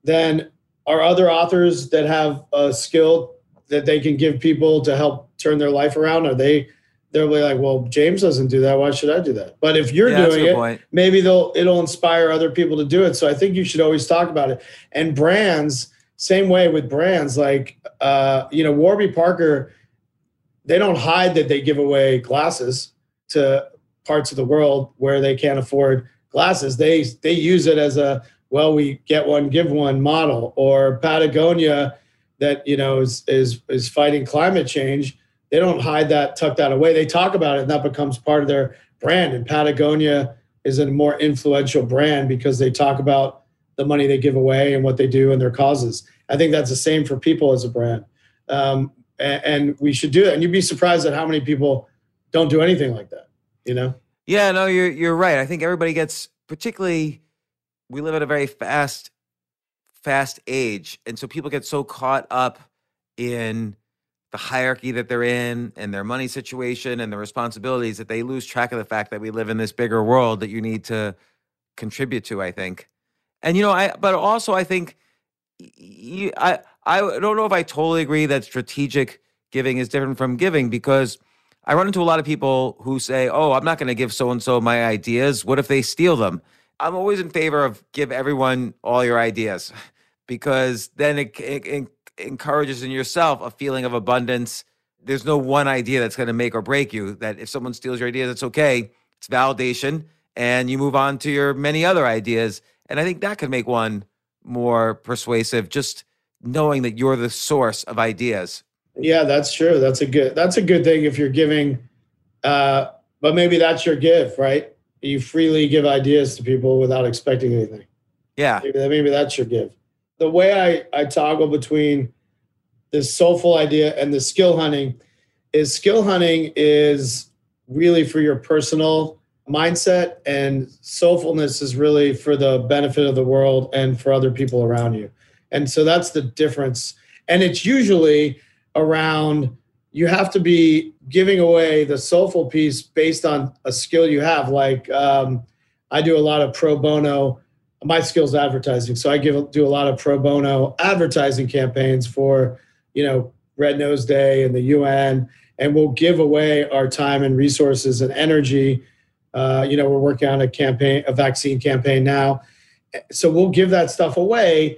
[SPEAKER 3] then are other authors that have a skill that they can give people to help turn their life around? Are they they'll be like, well, James doesn't do that. Why should I do that? But if you're
[SPEAKER 2] yeah,
[SPEAKER 3] doing it,
[SPEAKER 2] point.
[SPEAKER 3] maybe they'll it'll inspire other people to do it. So I think you should always talk about it. And brands, same way with brands, like uh, you know, Warby Parker, they don't hide that they give away glasses to parts of the world where they can't afford glasses. They they use it as a well, we get one, give one model, or Patagonia that you know is is is fighting climate change. They don't hide that, tuck that away. They talk about it, and that becomes part of their brand. And Patagonia is a more influential brand because they talk about the money they give away and what they do and their causes. I think that's the same for people as a brand, um, and, and we should do that. And you'd be surprised at how many people don't do anything like that. You know.
[SPEAKER 2] Yeah, no, you're you're right. I think everybody gets particularly we live at a very fast fast age and so people get so caught up in the hierarchy that they're in and their money situation and the responsibilities that they lose track of the fact that we live in this bigger world that you need to contribute to, I think. And you know, I but also I think y- y- I I don't know if I totally agree that strategic giving is different from giving because I run into a lot of people who say, "Oh, I'm not going to give so and so my ideas. What if they steal them?" I'm always in favor of give everyone all your ideas because then it, it, it encourages in yourself a feeling of abundance. There's no one idea that's going to make or break you. That if someone steals your idea, that's okay. It's validation, and you move on to your many other ideas. And I think that could make one more persuasive. Just knowing that you're the source of ideas.
[SPEAKER 3] Yeah, that's true. That's a good. That's a good thing if you're giving. Uh, but maybe that's your gift, right? You freely give ideas to people without expecting anything.
[SPEAKER 2] Yeah,
[SPEAKER 3] Maybe, maybe that's your gift. The way I I toggle between this soulful idea and the skill hunting is skill hunting is really for your personal mindset and soulfulness is really for the benefit of the world and for other people around you. And so that's the difference. And it's usually around you have to be giving away the soulful piece based on a skill you have. Like um, I do a lot of pro bono. My skills advertising, so I give do a lot of pro bono advertising campaigns for you know Red Nose Day and the UN, and we'll give away our time and resources and energy. Uh, you know, we're working on a campaign, a vaccine campaign now, so we'll give that stuff away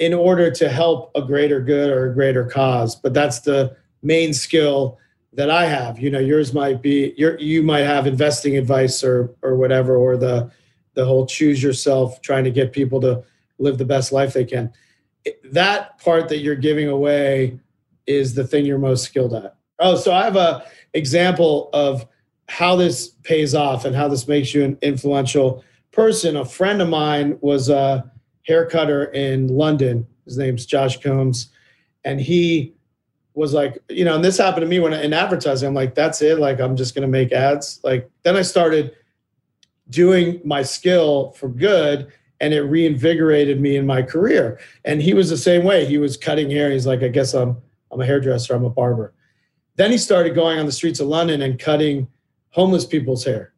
[SPEAKER 3] in order to help a greater good or a greater cause. But that's the main skill that I have. You know, yours might be your you might have investing advice or or whatever, or the the whole choose yourself, trying to get people to live the best life they can. That part that you're giving away is the thing you're most skilled at. Oh, so I have a example of how this pays off and how this makes you an influential person. A friend of mine was a hair cutter in London. His name's Josh Coombes, and he was like, you know, and this happened to me when in advertising. I'm like, that's it. Like, I'm just gonna make ads. Like, then I started doing my skill for good, and it reinvigorated me in my career. And he was the same way. He was cutting hair. He's like, I guess I'm I'm a hairdresser. I'm a barber. Then he started going on the streets of London and cutting homeless people's hair.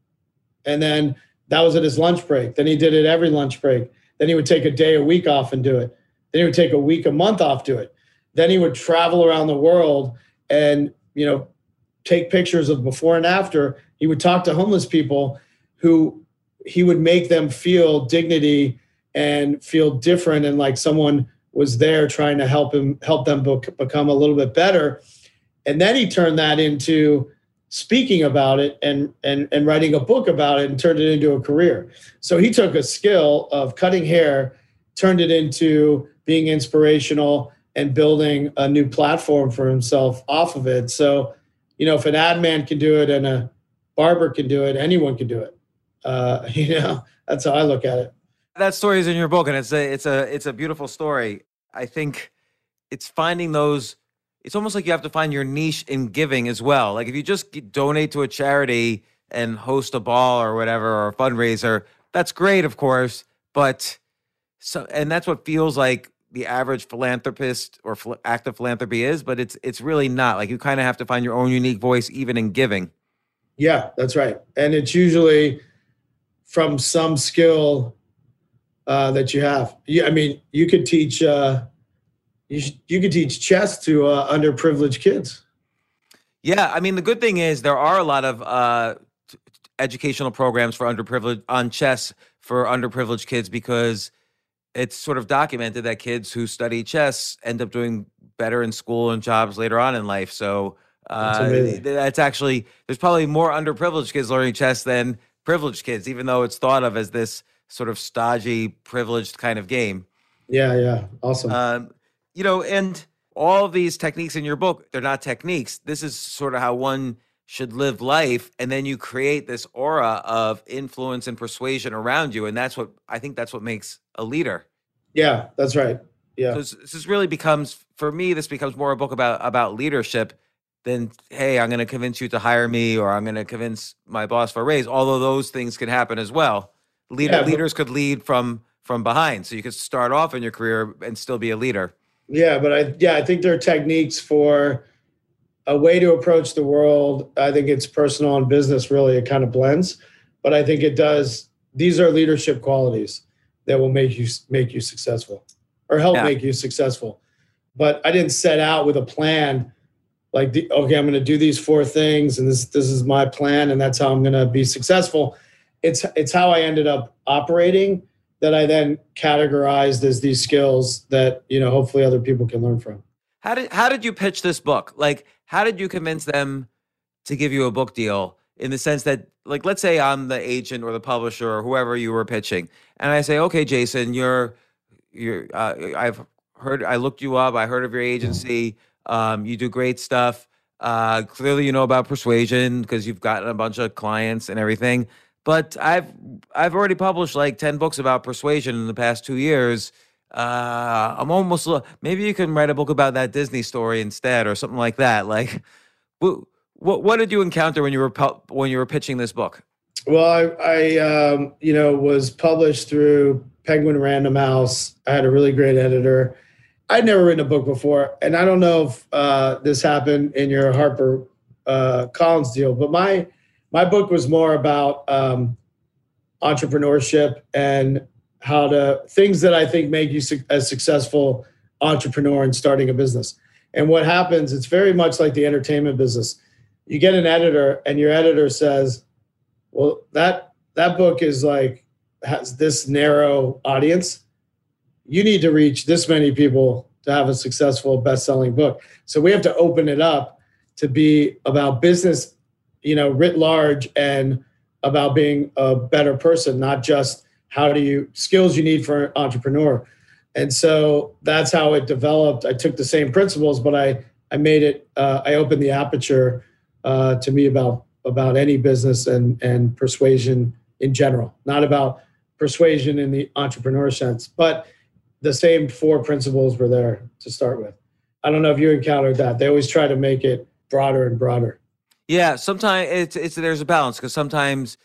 [SPEAKER 3] And then that was at his lunch break. Then he did it every lunch break. Then he would take a day a week off and do it. Then he would take a week a month off do it. Then he would travel around the world and you know take pictures of before and after. He would talk to homeless people who he would make them feel dignity and feel different and like someone was there trying to help him help them become a little bit better and then he turned that into speaking about it and and and writing a book about it and turned it into a career. So he took a skill of cutting hair turned it into being inspirational and building a new platform for himself off of it. So you know if an ad man can do it and a barber can do it anyone can do it. Uh, you know that's how i look at it.
[SPEAKER 2] That story is in your book and it's a it's a it's a beautiful story. I think it's finding those it's almost like you have to find your niche in giving as well. Like if you just donate to a charity and host a ball or whatever or a fundraiser that's great of course but so and that's what feels like the average philanthropist or ph- active philanthropy is but it's it's really not. Like you kind of have to find your own unique voice even in giving.
[SPEAKER 3] Yeah that's right. And it's usually from some skill uh, that you have. Yeah, I mean, you could teach uh, you should, you could teach chess to uh, underprivileged kids.
[SPEAKER 2] Yeah, I mean, the good thing is there are a lot of uh, t- educational programs for underprivileged on chess for underprivileged kids because it's sort of documented that kids who study chess end up doing better in school and jobs later on in life. So uh, that's, that's actually there's probably more underprivileged kids learning chess than privileged kids, even though it's thought of as this sort of stodgy, privileged kind of game.
[SPEAKER 3] Yeah, yeah, awesome. Um,
[SPEAKER 2] you know, and all these techniques in your book, they're not techniques. This is sort of how one should live life and then you create this aura of influence and persuasion around you and that's what i think that's what makes a leader
[SPEAKER 3] yeah that's right yeah
[SPEAKER 2] this, this really becomes for me this becomes more a book about about leadership than hey i'm going to convince you to hire me or i'm going to convince my boss for a raise although those things can happen as well Leader, yeah, leaders could lead from from behind, so you could start off in your career and still be a leader.
[SPEAKER 3] Yeah, but I yeah I think there are techniques for a way to approach the world. I think it's personal and business really it kind of blends, but I think it does. These are leadership qualities that will make you make you successful or help yeah. make you successful. But I didn't set out with a plan like the, okay, I'm going to do these four things and this this is my plan and that's how I'm going to be successful it's it's how I ended up operating that I then categorized as these skills that you know hopefully other people can learn from.
[SPEAKER 2] How did how did you pitch this book? Like how did you convince them to give you a book deal in the sense that like let's say I'm the agent or the publisher or whoever you were pitching and I say okay Jason you're you're uh, I've heard I looked you up I heard of your agency um, you do great stuff uh, clearly you know about persuasion because you've gotten a bunch of clients and everything but I've I've already published like ten books about persuasion in the past two years. Uh, I'm almost maybe you can write a book about that Disney story instead or something like that. Like, what what, did you encounter when you were when you were pitching this book?
[SPEAKER 3] Well, I, I um, you know was published through Penguin Random House. I had a really great editor. I'd never written a book before, and I don't know if uh, this happened in your Harper uh, Collins deal, but my my book was more about um, entrepreneurship and how to things that I think make you su- a successful entrepreneur in starting a business. And what happens, it's very much like the entertainment business. You get an editor, and your editor says, "Well, that that book is like has this narrow audience. You need to reach this many people to have a successful best-selling book." So we have to open it up to be about business you know, writ large and about being a better person, not just how do you skills you need for an entrepreneur. And so that's how it developed. I took the same principles, but I I made it. Uh, I opened the aperture uh, to me about about any business and and persuasion in general, not about persuasion in the entrepreneur sense, but the same four principles were there to start with. I don't know if you encountered that. They always try to make it broader and broader.
[SPEAKER 2] Yeah, sometimes it's it's there's a balance because sometimes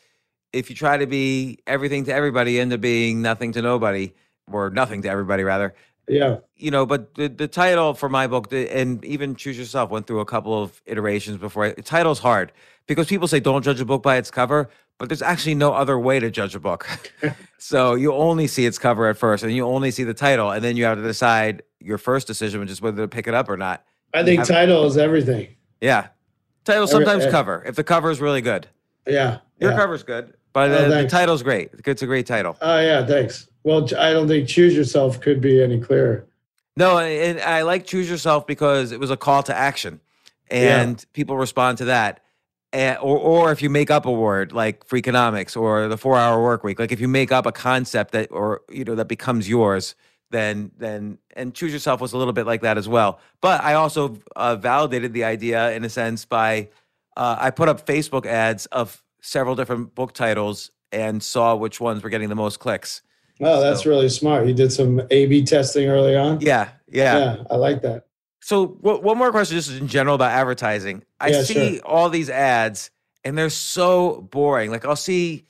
[SPEAKER 2] if you try to be everything to everybody, you end up being nothing to nobody or nothing to everybody rather.
[SPEAKER 3] Yeah.
[SPEAKER 2] You know, but the, the title for my book, the, and even Choose Yourself, went through a couple of iterations before. I, title's hard because people say don't judge a book by its cover, but there's actually no other way to judge a book. so you only see its cover at first, and you only see the title, and then you have to decide your first decision, which is whether to pick it up or not.
[SPEAKER 3] I think title is everything.
[SPEAKER 2] Yeah, Title sometimes Every, cover if the cover is really good.
[SPEAKER 3] Yeah,
[SPEAKER 2] your
[SPEAKER 3] yeah.
[SPEAKER 2] cover's good, But
[SPEAKER 3] Oh,
[SPEAKER 2] uh, the
[SPEAKER 3] thanks.
[SPEAKER 2] title's great. It's a great title.
[SPEAKER 3] Oh yeah, thanks. Well, I don't think choose yourself could be any clearer.
[SPEAKER 2] No, and I like choose yourself because it was a call to action,
[SPEAKER 3] Yeah.
[SPEAKER 2] and people respond to that. And, or, or if you make up a word like Freakonomics or the four hour work week, like if you make up a concept that, or you know, that becomes yours, then then and choose yourself was a little bit like that as well. But I also uh, validated the idea in a sense by uh, I put up Facebook ads of several different book titles and saw which ones were getting the most clicks.
[SPEAKER 3] Oh, that's
[SPEAKER 2] So-
[SPEAKER 3] really smart. You did some A/B testing early on.
[SPEAKER 2] Yeah, yeah.
[SPEAKER 3] yeah, I like that.
[SPEAKER 2] So wha- one more question, just in general about advertising. I
[SPEAKER 3] Yeah,
[SPEAKER 2] see
[SPEAKER 3] sure.
[SPEAKER 2] all these ads, and they're so boring. Like I'll see,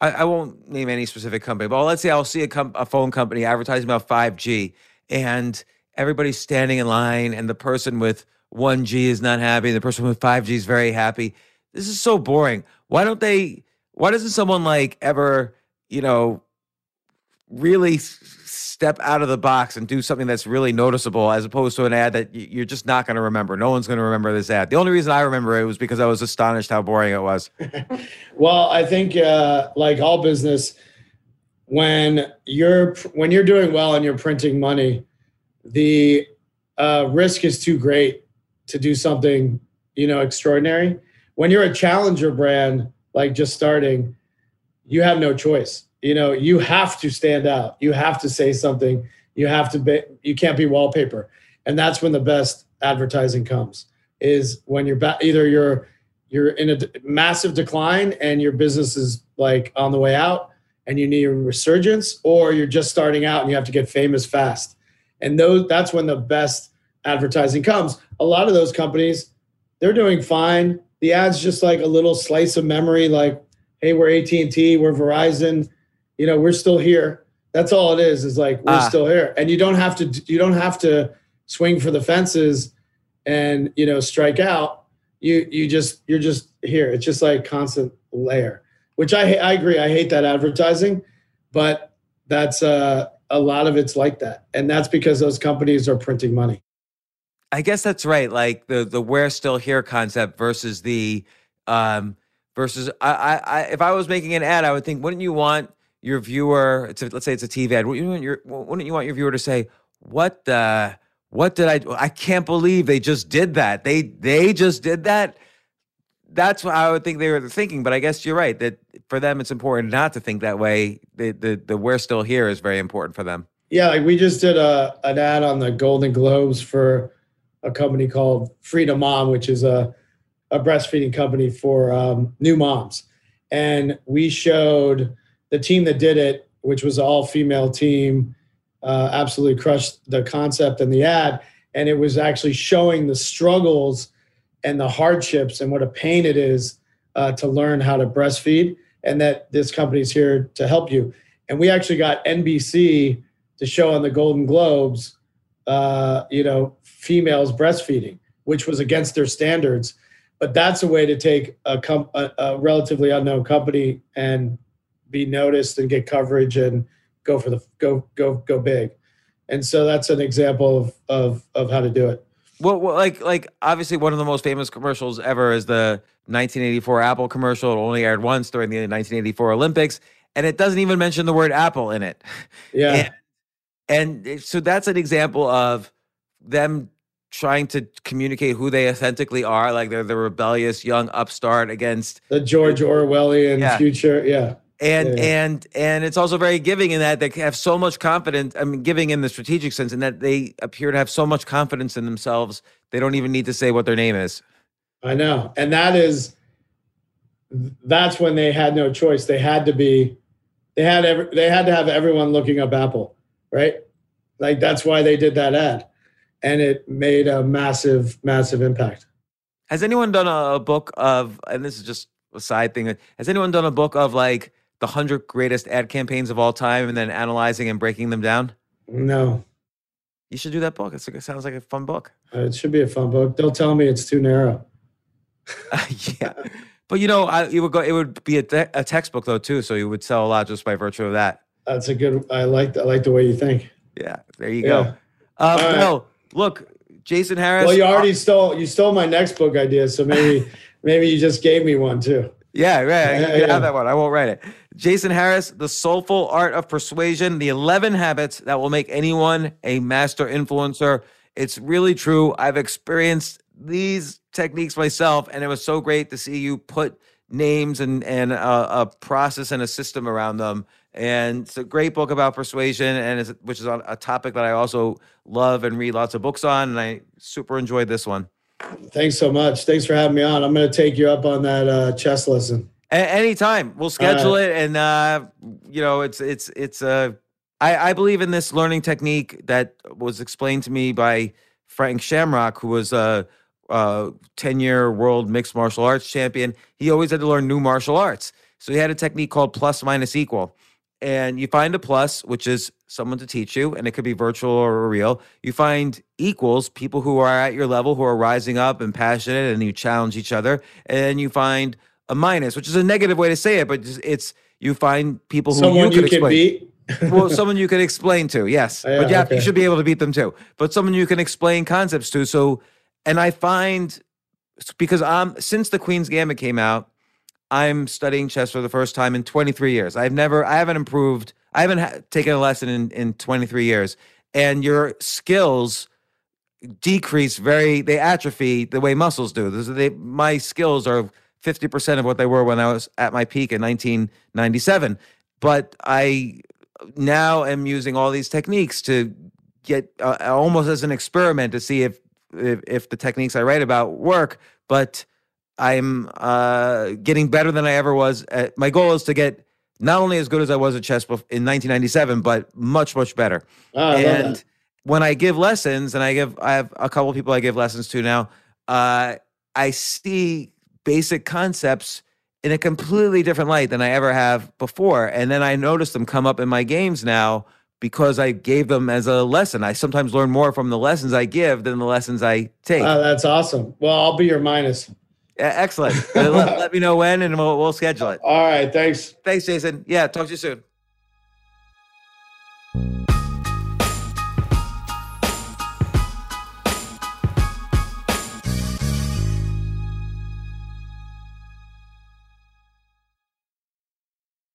[SPEAKER 2] I, I won't name any specific company, but let's say I'll see a, com- a phone company advertising about five G, and everybody's standing in line, and the person with one G is not happy, the person with five G is very happy. This is so boring. Why don't they? Why doesn't someone like ever, you know, really step out of the box and do something that's really noticeable as opposed to an ad that you're just not going to remember. No one's going to remember this ad. The only reason I remember it was because I was astonished how boring it was.
[SPEAKER 3] Well, I think uh, like all business, when you're when you're doing well and you're printing money, the uh, risk is too great to do something you know extraordinary. When you're a challenger brand, like just starting, you have no choice. You know, you have to stand out. You have to say something. You have to be. You can't be wallpaper, and that's when the best advertising comes. Is when you're ba- either you're you're in a d- massive decline and your business is like on the way out and you need a resurgence or you're just starting out and you have to get famous fast and those that's when the best advertising comes a lot of those companies they're doing fine the ads just like a little slice of memory like hey we're AT&T we're Verizon you know we're still here. That's all it is is like we're
[SPEAKER 2] Ah.
[SPEAKER 3] still here. And you don't have to you don't have to swing for the fences and you know strike out. You you just you're just here. It's just like constant layer which i i agree. I hate that advertising but that's uh a lot of it's like that. And that's because those companies are printing money.
[SPEAKER 2] I guess that's right. Like the the we're still here concept versus the um versus I I, I if I was making an ad, I would think, wouldn't you want your viewer? It's a, let's say it's a TV ad. Wouldn't you want your wouldn't you want your viewer to say, what the what did I? I can't believe they just did that. They they just did that. That's what I would think they were thinking. But I guess you're right that for them it's important not to think that way. The the the we're still here is very important for them.
[SPEAKER 3] yeah like we just did a an ad on the golden globes for a company called Frida Mom which is a a breastfeeding company for um, new moms and we showed the team that did it which was all female team uh, absolutely crushed the concept and the ad. And it was actually showing the struggles and the hardships and what a pain it is uh, to learn how to breastfeed and that this company's here to help you. And we actually got nbc to show on the golden globes uh, you know females breastfeeding which was against their standards. But that's a way to take a, com- a, a relatively unknown company and be noticed and get coverage and go for the go go go big and so that's an example of of, of how to do it
[SPEAKER 2] Well, well, like like obviously one of the most famous commercials ever is the 1984 Apple commercial. It only aired once during the 1984 Olympics, and it doesn't even mention the word Apple in it.
[SPEAKER 3] yeah
[SPEAKER 2] And, and so that's an example of them trying to communicate who they authentically are. Like they're the rebellious young upstart against
[SPEAKER 3] the george orwellian
[SPEAKER 2] Yeah.
[SPEAKER 3] future yeah
[SPEAKER 2] and
[SPEAKER 3] Yeah.
[SPEAKER 2] and and it's also very giving in that they have so much confidence. I mean, giving in the strategic sense, in that they appear to have so much confidence in themselves, they don't even need to say what their name is.
[SPEAKER 3] I know. And that is that's when they had no choice. They had to be they had every, they had to have everyone looking up Apple, right? Like that's why they did that ad. And it made a massive massive impact.
[SPEAKER 2] Has anyone done a, a book of, and this is just a side thing, has anyone done a book of like the 100 greatest ad campaigns of all time and then analyzing and breaking them down?
[SPEAKER 3] No.
[SPEAKER 2] You should do that book. It's, it sounds like a fun book.
[SPEAKER 3] Uh, It should be a fun book. Don't tell me it's too narrow.
[SPEAKER 2] yeah. But you know, I, it would go. It would be a, te- a textbook though too, so you would sell a lot just by virtue of that.
[SPEAKER 3] That's a good I like I like the way you think.
[SPEAKER 2] Yeah, there you
[SPEAKER 3] Yeah.
[SPEAKER 2] go. Um,
[SPEAKER 3] right.
[SPEAKER 2] no, look, Jason Harris.
[SPEAKER 3] Well, you
[SPEAKER 2] uh,
[SPEAKER 3] already stole you stole my next book idea, so maybe maybe you just gave me one too.
[SPEAKER 2] Yeah, right.
[SPEAKER 3] Yeah,
[SPEAKER 2] you
[SPEAKER 3] yeah.
[SPEAKER 2] have that one. I won't write it. Jason Harris, The Soulful Art of Persuasion, the 11 habits that will make anyone a master influencer. It's really true. I've experienced these techniques myself, and it was so great to see you put names and, and a, a process and a system around them. And it's a great book about persuasion, and which is a topic that I also love and read lots of books on. And I super enjoyed this one.
[SPEAKER 3] Thanks so much. Thanks for having me on. I'm going to take you up on that uh, chess lesson.
[SPEAKER 2] A- anytime we'll schedule it, and uh, you know, it's it's it's Uh, I, I believe in this learning technique that was explained to me by Frank Shamrock, who was a, a ten-year world mixed martial arts champion. He always had to learn new martial arts, so he had a technique called plus minus equal. And you find a plus, which is someone to teach you, and it could be virtual or real. You find equals, people who are at your level, who are rising up and passionate, and you challenge each other. And you find a minus, which is a negative way to say it, but it's, you find people who
[SPEAKER 3] Someone
[SPEAKER 2] you
[SPEAKER 3] you,
[SPEAKER 2] can
[SPEAKER 3] beat.
[SPEAKER 2] well, someone you can explain to, yes, oh,
[SPEAKER 3] Yeah,
[SPEAKER 2] but yeah, you should be able to beat them too. But someone you can explain concepts to. So, and I find because I'm since the Queen's Gambit came out, I'm studying chess for the first time in 23 years. I've never, I haven't improved. I haven't ha- taken a lesson in in 23 years, and your skills decrease very. They atrophy the way muscles do. They, my skills are 50 percent of what they were when I was at my peak in 1997. But I now am using all these techniques to get uh, almost as an experiment to see if, if if the techniques I write about work. But I'm uh, getting better than I ever was. At, my goal is to get not only as good as I was at chess in 1997, but much much better.
[SPEAKER 3] Oh,
[SPEAKER 2] and
[SPEAKER 3] that.
[SPEAKER 2] when I give lessons, and I give, I have a couple people I give lessons to now. Uh, I see basic concepts in a completely different light than I ever have before, and then I notice them come up in my games now because I gave them as a lesson. I sometimes learn more from the lessons I give than the lessons I take.
[SPEAKER 3] Oh, that's awesome. Well, I'll be your minus.
[SPEAKER 2] Yeah, excellent. Let, let me know when, and we'll, we'll schedule it.
[SPEAKER 3] All right. Thanks.
[SPEAKER 2] Thanks, Jason. Yeah, talk to you soon.